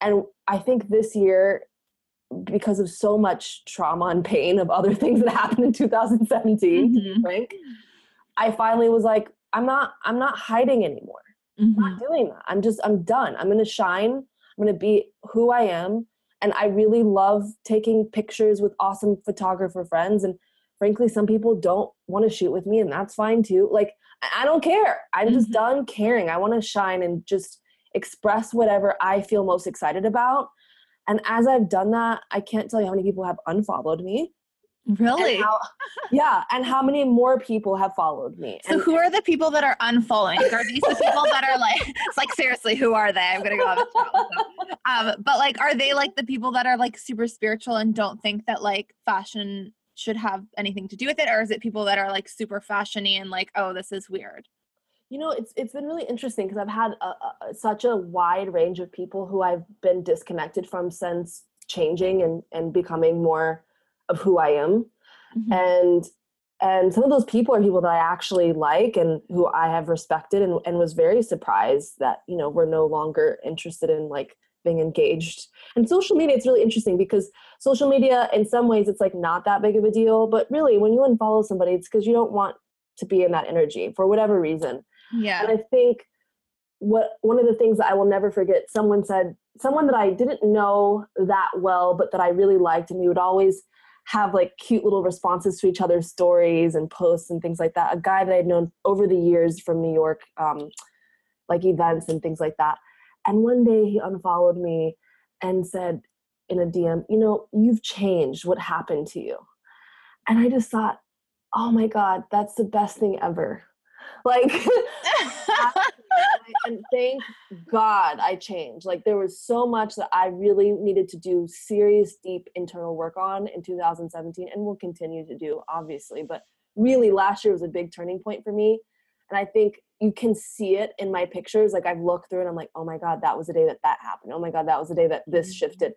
And I think this year, because of so much trauma and pain of other (laughs) things that happened in 2017, mm-hmm. Frank, I finally was like, I'm not, I'm not hiding anymore. Mm-hmm. I'm not mm-hmm. doing that. I'm just, I'm done. I'm to shine. I'm to be who I am. And I really love taking pictures with awesome photographer friends. And frankly, some people don't want to shoot with me, and that's fine too. Like, I don't care. I'm mm-hmm. just done caring. I want to shine and just express whatever I feel most excited about. And as I've done that, I can't tell you how many people have unfollowed me. Really? And how, yeah, and how many more people have followed me? So and, who are the people that are unfollowing? Are these the people that are like, it's like seriously, who are they? I'm gonna go. Um, but like, are they like the people that are like super spiritual and don't think that like fashion should have anything to do with it, or is it people that are like super fashiony and like, oh, this is weird? You know, it's it's been really interesting because I've had a, a, such a wide range of people who I've been disconnected from since changing and and becoming more of who I am. Mm-hmm. And and some of those people are people that I actually like and who I have respected and, and was very surprised that, you know, we're no longer interested in like being engaged. And social media, it's really interesting because social media, in some ways, it's like not that big of a deal. But really, when you unfollow somebody, it's because you don't want to be in that energy for whatever reason. Yeah. And I think what one of the things that I will never forget, someone said, someone that I didn't know that well, but that I really liked, and we would always have like cute little responses to each other's stories and posts and things like that. A guy that I'd known over the years from New York, um, like events and things like that. And one day he unfollowed me and said in a DM, you know, you've changed. What happened to you? And I just thought, oh my God, that's the best thing ever. Like, (laughs) and thank God I changed. Like, there was so much that I really needed to do serious, deep internal work on in 2017 and will continue to do, obviously. But really, last year was a big turning point for me. And I think you can see it in my pictures. Like, I've looked through and I'm like, oh my God, that was the day that that happened. Oh my God, that was the day that this mm-hmm. shifted.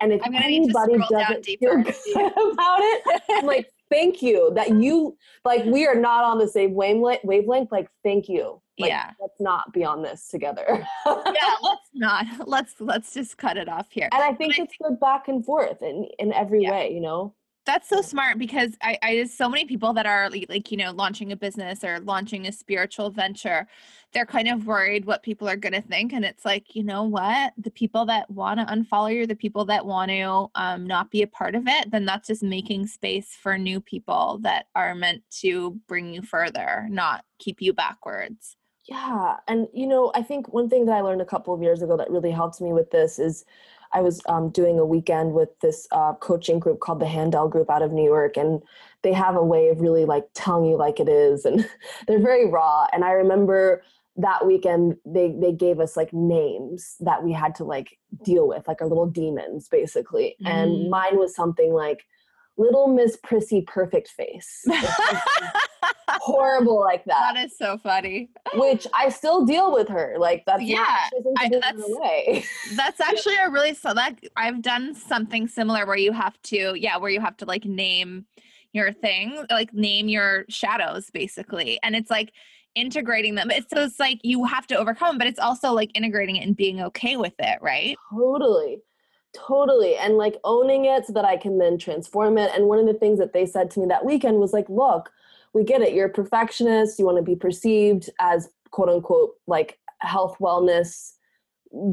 And if anybody doesn't feel good (laughs) about it, I'm like, thank you that you like we are not on the same wavelength wavelength like thank you like, yeah. let's not be on this together. (laughs) Yeah let's not. (laughs) Let's let's just cut it off here. And i think but it's I good back and forth in in every yeah. way you know? That's so smart because I, I there's so many people that are like, like you know launching a business or launching a spiritual venture. They're kind of worried what people are going to think and it's like you know what? The people that want to unfollow you the people that want to um, not be a part of it then that's just making space for new people that are meant to bring you further not keep you backwards yeah and you know i think one thing that i learned a couple of years ago that really helped me with this is I was um, doing a weekend with this uh, coaching group called the Handel Group out of New York, and they have a way of really like telling you like it is, and (laughs) they're very raw. And I remember that weekend they they gave us like names that we had to like deal with, like our little demons, basically. Mm. And mine was something like Little Miss Prissy Perfect Face. (laughs) horrible like that. That is so funny. Which I still deal with her. Like that's yeah. I, that's (laughs) that's actually a really so that I've done something similar where you have to yeah where you have to like name your thing like name your shadows basically and it's like integrating them it's so it's like you have to overcome but it's also like integrating it and being okay with it right totally totally and like owning it so that i can then transform it and one of the things that they said to me that weekend was like look we get it. You're a perfectionist. You want to be perceived as quote unquote like health wellness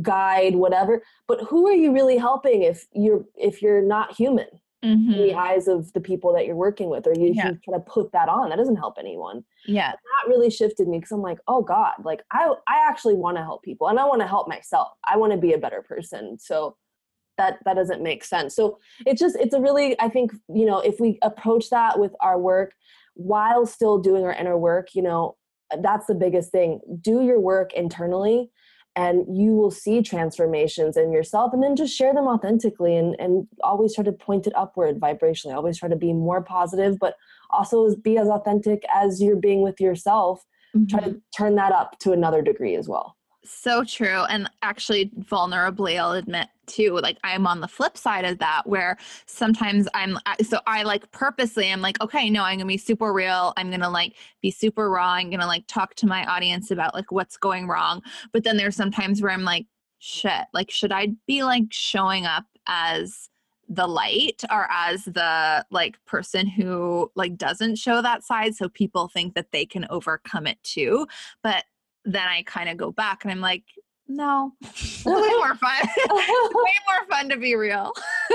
guide, whatever. But who are you really helping if you're if you're not human mm-hmm. in the mm-hmm. eyes of the people that you're working with, or you, yeah. you try to put that on? That doesn't help anyone. Yeah, and that really shifted me because I'm like, oh God, like I I actually want to help people and I want to help myself. I want to be a better person. So that that doesn't make sense so it's just it's a really i think you know if we approach that with our work while still doing our inner work, you know, that's the biggest thing. Do your work internally and you will see transformations in yourself and then just share them authentically and, and always try to point it upward vibrationally always try to be more positive but also be as authentic as you're being with yourself mm-hmm. try to turn that up to another degree as well so true. And actually, vulnerably, I'll admit too, like I'm on the flip side of that where sometimes I'm, so I like purposely, I'm like, okay, no, I'm gonna be super real. I'm gonna like be super raw. I'm gonna like talk to my audience about like what's going wrong. But then there's sometimes where I'm like, shit, like, should I be like showing up as, the light or as the like person who like doesn't show that side so people think that they can overcome it too but then I kind of go back and I'm like, no, (laughs) way (laughs) more fun. (laughs) way more fun to be real.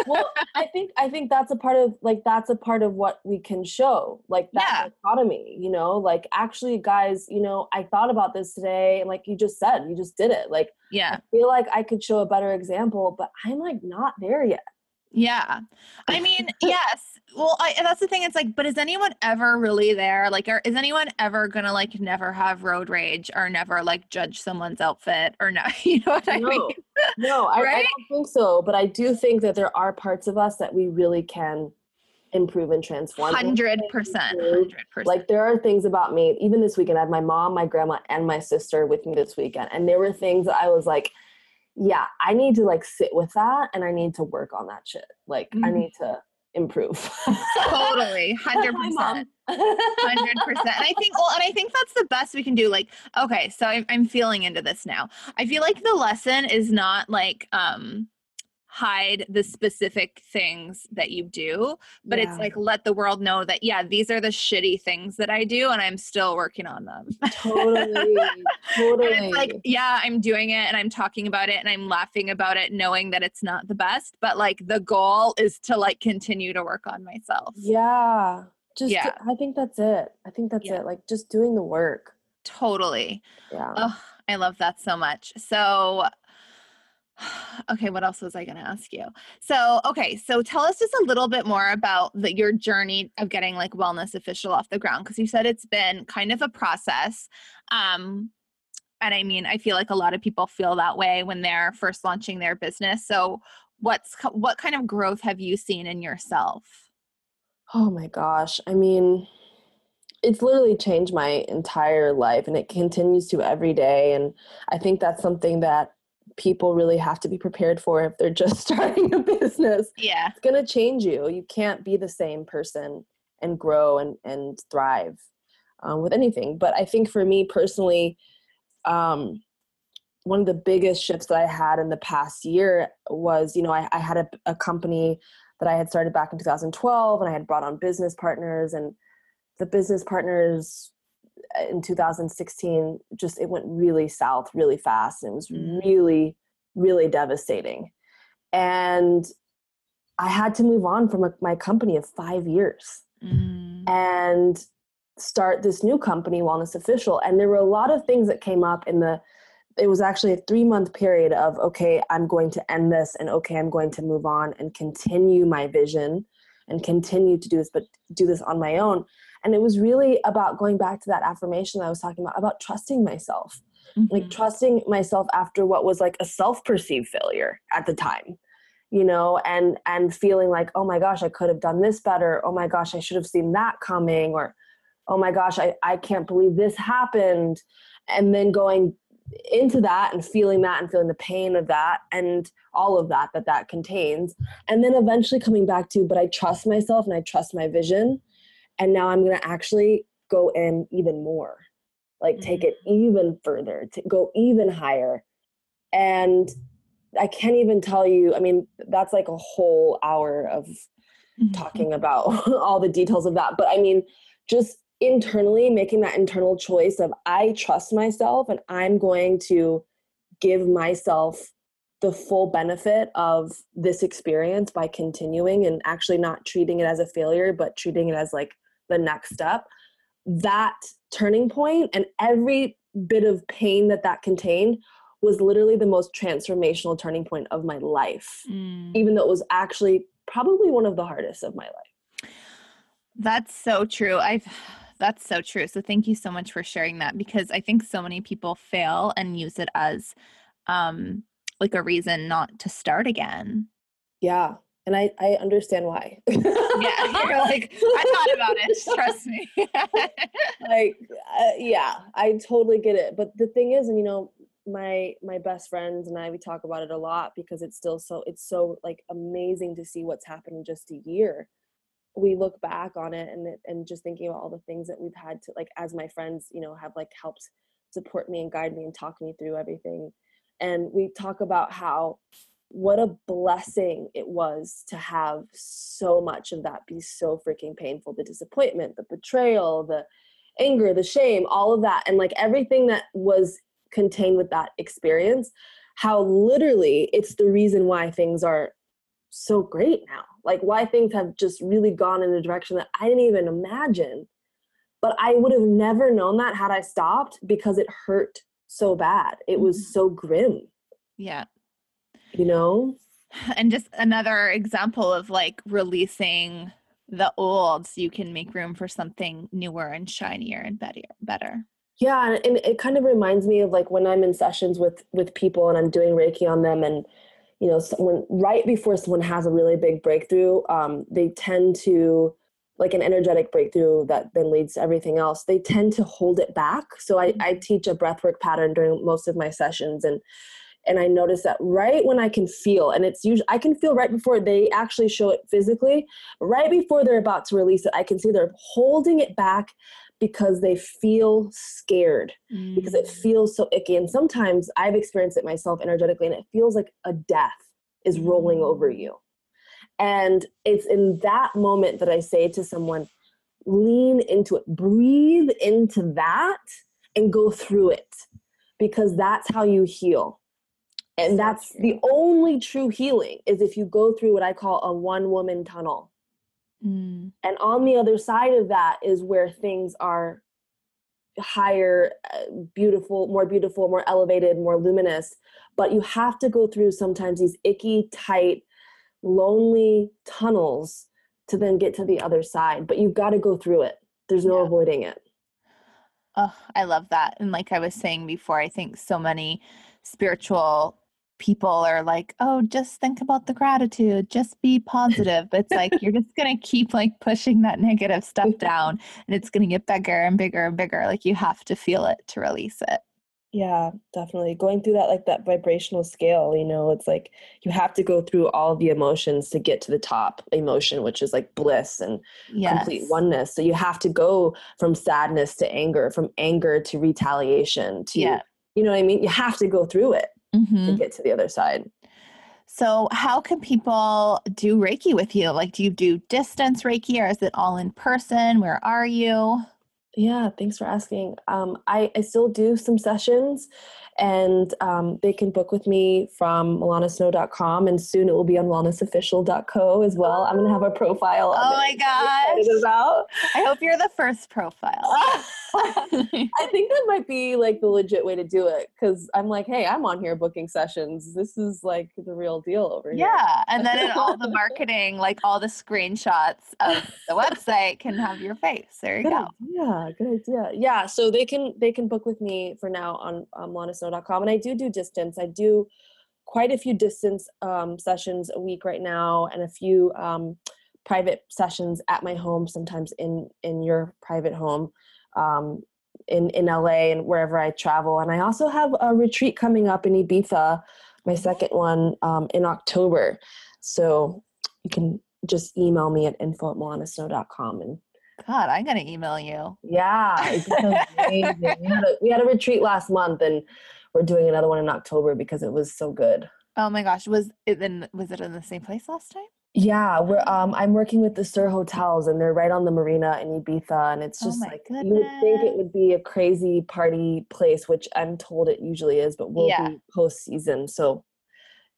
well, I think I think that's a part of like that's a part of what we can show, like that yeah. dichotomy. You know, like actually, guys, you know, I thought about this today, and like you just said, you just did it. Like, yeah, I feel like I could show a better example, but I'm like not there yet. Yeah. I mean, yes. Well, I, that's the thing. It's like, but is anyone ever really there? Like, are, is anyone ever gonna like never have road rage or never like judge someone's outfit or no? (laughs) You know what I no. mean? No, I, right? I don't think so. But I do think that there are parts of us that we really can improve and transform. Hundred percent. Hundred percent. Like there are things about me. Even this weekend, I had my mom, my grandma, and my sister with me this weekend, and there were things that I was like yeah, I need to like sit with that and I need to work on that shit. Like mm-hmm. I need to improve. totally. (laughs) 100%. 100%. And I think well and I think that's the best we can do like okay, so I'm, I'm feeling into this now. I feel like the lesson is not like um hide the specific things that you do but yeah. it's like let the world know that yeah these are the shitty things that i do and i'm still working on them. Totally. (laughs) Totally it's like yeah i'm doing it and i'm talking about it and i'm laughing about it knowing that it's not the best but like the goal is to like continue to work on myself. Yeah. Just yeah. To, i think that's it. I think that's yeah. it like just doing the work. Totally. Yeah. Oh, i love that so much. So (sighs) okay what else was i going to ask you? So okay so tell us just a little bit more about the, your journey of getting like wellness official off the ground because you said it's been kind of a process um and i mean i feel like a lot of people feel that way when they're first launching their business so what's what kind of growth have you seen in yourself? Oh my gosh i mean it's literally changed my entire life and it continues to every day and i think that's something that people really have to be prepared for if they're just (laughs) starting a business. Yeah. It's going to change you. You can't be the same person and grow and, and thrive um, with anything. But I think for me personally, um, one of the biggest shifts that I had in the past year was, you know, I, I had a, a company that I had started back in 2012 and I had brought on business partners and the business partners in 2016 just it went really south really fast and it was mm. really really devastating and i had to move on from a, my company of five years mm. and start this new company wellness official and there were a lot of things that came up in the it was actually a three month period of okay i'm going to end this and okay i'm going to move on and continue my vision and continue to do this but do this on my own and it was really about going back to that affirmation that I was talking about, about trusting myself. Mm-hmm. Like trusting myself after what was like a self-perceived failure at the time you know and and feeling like oh my gosh i could have done this better oh my gosh i should have seen that coming or oh my gosh i, I can't believe this happened and then going into that and feeling that and feeling the pain of that and all of that that that contains and then eventually coming back to but i trust myself and i trust my vision and now i'm going to actually go in even more like mm-hmm. take it mm. even further to go even higher and i can't even tell you i mean that's like a whole hour of mm-hmm. talking about (laughs) all the details of that but i mean just internally making that internal choice of i trust myself and i'm going to give myself the full benefit of this experience by continuing and actually not treating it as a failure but treating it as like the next step that turning point and every bit of pain that that contained was literally the most transformational turning point of my life mm. even though it was actually probably one of the hardest of my life that's so true i've that's so true so thank you so much for sharing that because i think so many people fail and use it as um like a reason not to start again. Yeah. And I, I understand why. (laughs) yeah. You're like, I thought about it. (laughs) Trust me. (laughs) like, uh, yeah, I totally get it. But the thing is, and you know, my my best friends and I we talk about it a lot because it's still so it's so like amazing to see what's happened in just a year. We look back on it and and just thinking about all the things that we've had to like as my friends, you know, have like helped support me and guide me and talk me through everything. And we talk about how what a blessing it was to have so much of that be so freaking painful the disappointment, the betrayal, the anger, the shame, all of that. And like everything that was contained with that experience, how literally it's the reason why things are so great now. Like why things have just really gone in a direction that I didn't even imagine. But I would have never known that had I stopped because it hurt so bad. It was mm-hmm. so grim. Yeah you know? And just another example of like releasing the old so you can make room for something newer and shinier and better better. Yeah and it kind of reminds me of like when i'm in sessions with with people and i'm doing reiki on them and you know someone right before someone has a really big breakthrough um, they tend to like an energetic breakthrough that then leads to everything else they tend to hold it back. So i, I teach a breathwork pattern during most of my sessions and and I notice that right when I can feel, and it's usually I can feel right before they actually show it physically, right before they're about to release it, I can see they're holding it back because they feel scared mm. because it mm. feels so icky. And sometimes I've experienced it myself energetically, and it feels like a death is rolling over mm. you. And it's in that moment that I say to someone, lean into it, breathe into that, and go through it because that's how you heal and that's the only true healing is if you go through what i call a one woman tunnel. Mm. and on the other side of that is where things are higher uh, beautiful more beautiful more elevated more luminous. But you have to go through sometimes these icky tight lonely tunnels to then get to the other side but you've got to go through it. There's no yeah. avoiding it. Oh i love that. And like i was saying before i think so many spiritual people are like, oh, just think about the gratitude, just be positive. But it's like you're just gonna keep like pushing that negative stuff (laughs) down and it's gonna get bigger and bigger and bigger. Like you have to feel it to release it. Yeah, definitely. Going through that like that vibrational scale, you know, it's like you have to go through all the emotions to get to the top emotion, which is like bliss and yes. complete oneness. So you have to go from sadness to anger, from anger to retaliation to yeah. you know what I mean? You have to go through it mm-hmm. to get to the other side. So, how can people do Reiki with you? Like, do you do distance Reiki or is it all in person? Where are you? Yeah, thanks for asking. Um, I, I still do some sessions and um, they can book with me from milanasnow.com and soon it will be on wellnessofficial.co as well. I'm going to have a profile. Oh my gosh. About. I hope you're the first profile. (laughs) (laughs) I think that might be like the legit way to do it because I'm like, hey, I'm on here booking sessions. This is like the real deal over here. Yeah. And then in (laughs) all the marketing, like all the screenshots of the website can have your face. There you good go. Yeah, good idea. Yeah. So they can they can book with me for now on um, and I do do distance. I do quite a few distance um, sessions a week right now and a few um, private sessions at my home, sometimes in, in your private home. Um, in, in LA and wherever I travel. And I also have a retreat coming up in Ibiza, my second one um, in October. So you can just email me at info at milanasnow.com and God, I'm gonna email you. Yeah, (laughs) we, had a, we had a retreat last month, and we're doing another one in October because it was so good. Oh my gosh, was it then? Was it in the same place last time? Yeah, we're um I'm working with the Sir Hotels and they're right on the marina in Ibiza and it's oh just oh like goodness. you would think it would be a crazy party place, which I'm told it usually is, but we'll yeah. be post season. So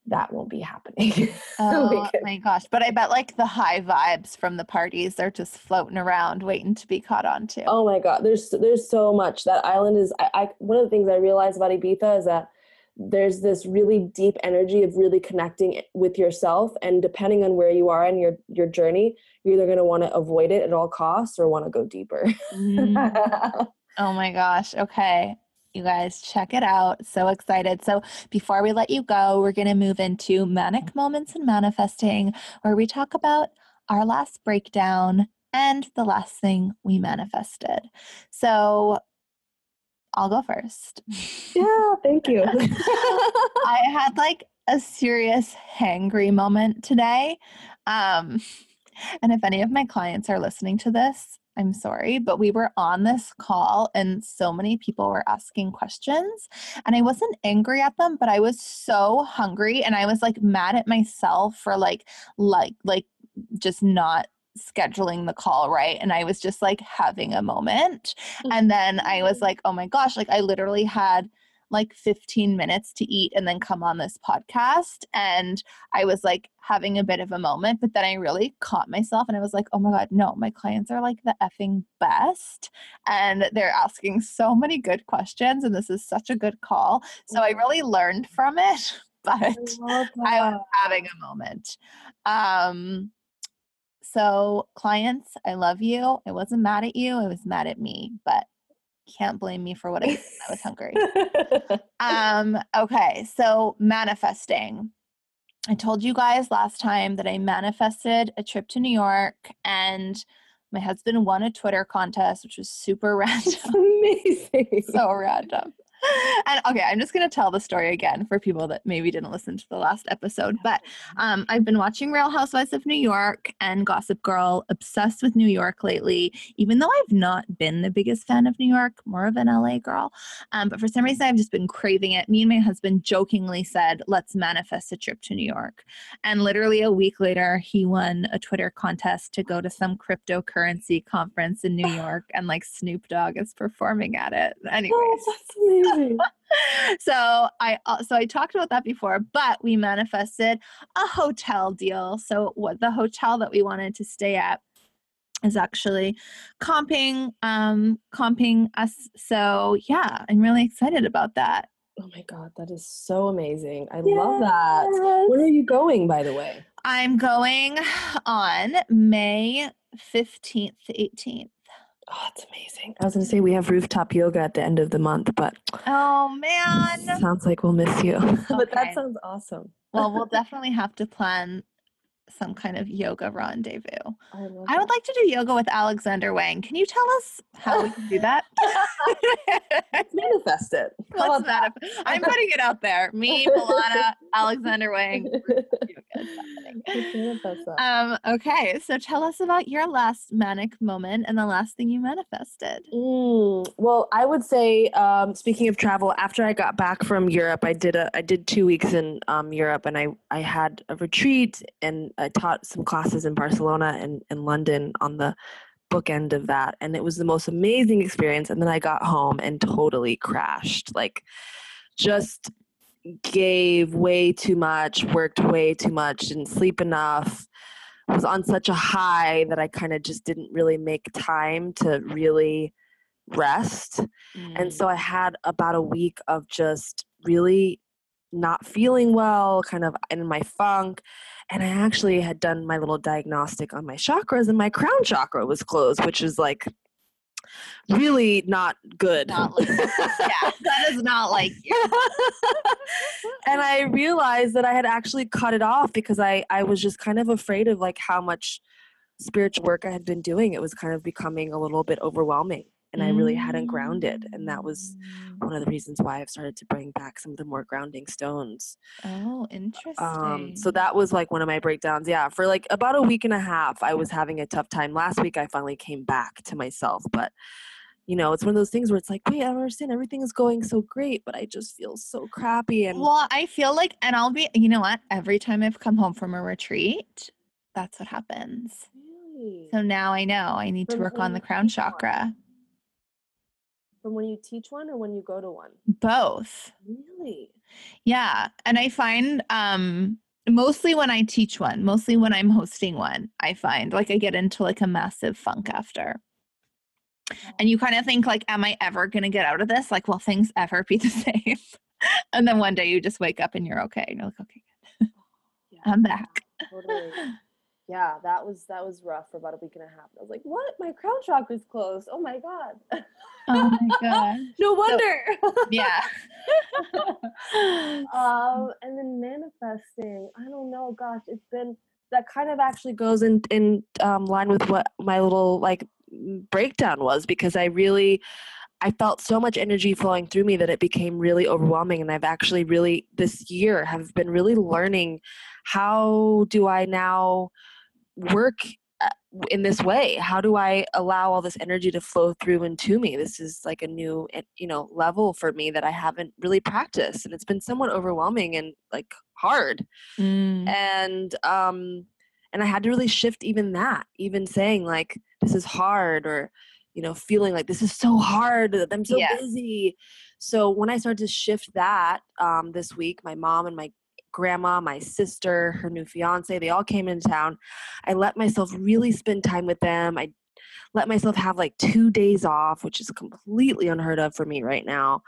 that won't be happening. (laughs) oh my gosh. But I bet like the high vibes from the parties are just floating around waiting to be caught on to. Oh my god. There's there's so much. That island is I, I one of the things I realized about Ibiza is that there's this really deep energy of really connecting with yourself and depending on where you are in your your journey, you're either going to want to avoid it at all costs or want to go deeper. mm. (laughs) Oh my gosh. Okay. You guys, check it out. So excited. So, before we let you go, we're going to move into manic moments and manifesting, where we talk about our last breakdown and the last thing we manifested. So, I'll go first. (laughs) Yeah, thank you. (laughs) I had like a serious hangry moment today. Um, and if any of my clients are listening to this, I'm sorry, but we were on this call and so many people were asking questions. And I wasn't angry at them, but I was so hungry and I was like mad at myself for like, like, like just not scheduling the call right and i was just like having a moment and then i was like oh my gosh like i literally had like 15 minutes to eat and then come on this podcast. And I was like having a bit of a moment, but then I really caught myself and I was like, oh my God, no, my clients are like the effing best. And they're asking so many good questions. And this is such a good call. So I really learned from it, (laughs) but I, I was having a moment. Um, so, clients, I love you. I wasn't mad at you. I was mad at me, but can't blame me for what I did I was hungry. (laughs) um, okay, so manifesting. I told you guys last time that I manifested a trip to New York and my husband won a Twitter contest, which was super (laughs) random. Amazing. so random (laughs) and okay, I'm just going to tell the story again for people that maybe didn't listen to the last episode. But um, I've been watching Real Housewives of New York and Gossip Girl, obsessed with New York lately, even though I've not been the biggest fan of New York, more of an LA girl. Um, but for some reason, I've just been craving it. Me and my husband jokingly said, let's manifest a trip to New York. And literally a week later, he won a Twitter contest to go to some cryptocurrency conference in New (sighs) York, and like Snoop Dogg is performing at it. Anyways. Oh, amazing. (laughs) so I uh, so I talked about that before, but we manifested a hotel deal. So what the hotel that we wanted to stay at is actually comping um comping us. So yeah, I'm really excited about that. Oh my god, that is so amazing. I yes. love that. When are you going by the way? I'm going (sighs) on May 15th to 18th. Oh, it's amazing. I was going to say we have rooftop yoga at the end of the month, but oh man, sounds like we'll miss you. Okay. (laughs) (laughs) but that sounds awesome. well, we'll (laughs) definitely have to plan some kind of yoga rendezvous. I, I would like to do yoga with Alexander Wang. Can you tell us how we can do that? (laughs) manifest it. (laughs) Let's manifest. I'm putting it out there. Me, Milana, Alexander Wang. um, okay, so tell us about your last manic moment and the last thing you manifested. Mm, well, I would say, um, speaking of travel, after I got back from Europe, I did a I did two weeks in um, Europe, and I I had a retreat and I taught some classes in Barcelona and, and London on the bookend of that. And it was the most amazing experience. And then I got home and totally crashed. Like, just gave way too much, worked way too much, didn't sleep enough, was on such a high that I kind of just didn't really make time to really rest. Mm. And so I had about a week of just really not feeling well, kind of in my funk. And I actually had done my little diagnostic on my chakras, and my crown chakra was closed, which is like really not good. Not like, (laughs) yeah, that is not like (laughs) and I realized that I had actually cut it off because I I was just kind of afraid of like how much spiritual work I had been doing. It was kind of becoming a little bit overwhelming and I really hadn't grounded. And that was one of the reasons why I've started to bring back some of the more grounding stones. Oh, interesting. Um, so that was like one of my breakdowns. Yeah, for like about a week and a half, I was having a tough time. Last week, I finally came back to myself, but you know, it's one of those things where it's like, wait, I don't understand. Everything is going so great, but I just feel so crappy. And well, I feel like, and I'll be, you know what? Every time I've come home from a retreat, that's what happens. Really? So now I know I need to work on the crown chakra. From when you teach one or when you go to one? Both. Really? Yeah. And I find um mostly when I teach one, mostly when I'm hosting one, I find like I get into like a massive funk after. And you kind of think like, am I ever gonna get out of this? Like, will things ever be (laughs) the same? and then one day you just wake up and you're okay. And you're like, okay, good. yeah. I'm back. Totally. Yeah, that was that was rough for about a week and a half. I was like, "What? My crown chakra's closed. Oh my god." Oh my god. (laughs) no wonder. yeah. (laughs) um, and then manifesting. I don't know. Gosh, it's been that kind of actually goes in in um, line with what my little like breakdown was because I really I felt so much energy flowing through me that it became really overwhelming. And I've actually really, this year, have been really learning how do I now work uh, in this way how do i allow all this energy to flow through and to me this is like a new eh, you know level for me that i haven't really practiced and it's been somewhat overwhelming and like hard Mm. and um and i had to really shift even that even saying like this is hard or you know feeling like this is so hard that i'm so Yes. busy so when i started to shift that um this week my mom and my grandma my sister her new fiance they all came in town. I let myself really spend time with them. I let myself have like two days off which is completely unheard of for me right now.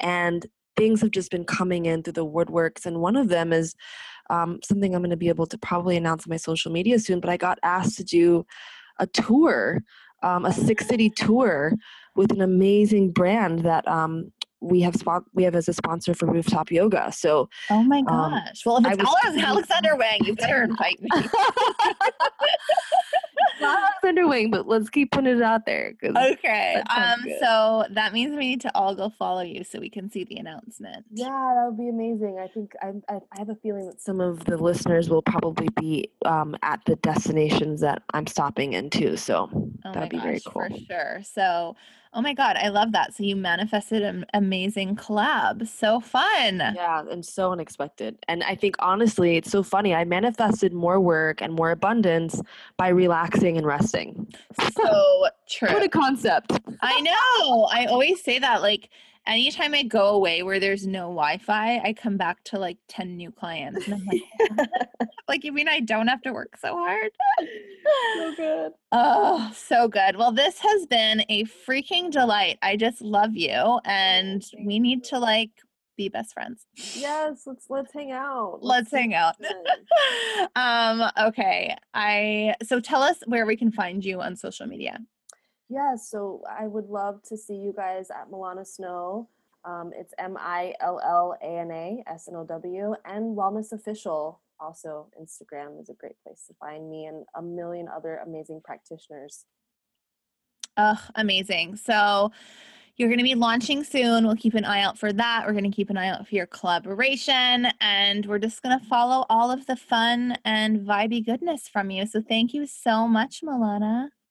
And things have just been coming in through the woodworks and one of them is um, something i'm going to be able to probably announce on my social media soon but i got asked to do a tour um, a six city tour with an amazing brand that um, we have spon- we have as a sponsor for rooftop yoga so Oh my Um, gosh. well, if it's was- Alex- Alexander Wang, you better invite me. (laughs) not under wing but let's keep putting it out there. okay. Um. good. So that means we need to all go follow you so we can see the announcement. Yeah, that would be amazing. I think I, I, I have a feeling that some of the listeners will probably be um, at the destinations that I'm stopping into. So Oh that my would be gosh, very cool. for sure. So, oh my god, I love that. So you manifested an amazing collab. So fun. Yeah, and so unexpected. And I think honestly, it's so funny. I manifested more work and more abundance by relaxing and resting. So true. What a concept. I know. I always say that. Like, anytime I go away where there's no Wi Fi, I come back to like 10 new clients. And I'm like, "What? (laughs) like, you mean I don't have to work so hard? so good. (laughs) Oh, so good. Well, this has been a freaking delight. I just love you. And we need to like be best friends. Yes, let's let's hang out. Let's do hang out. (laughs) um, okay. I so tell us where we can find you on social media. Yeah, so I would love to see you guys at Millana Snow. Um, it's M I L L A N A S N O W and Wellness Official. Also, Instagram is a great place to find me and a million other amazing practitioners. Ugh, amazing. So you're going to be launching soon. We'll keep an eye out for that. We're going to keep an eye out for your collaboration. And we're just going to follow all of the fun and vibey goodness from you. So thank you so much, Milana.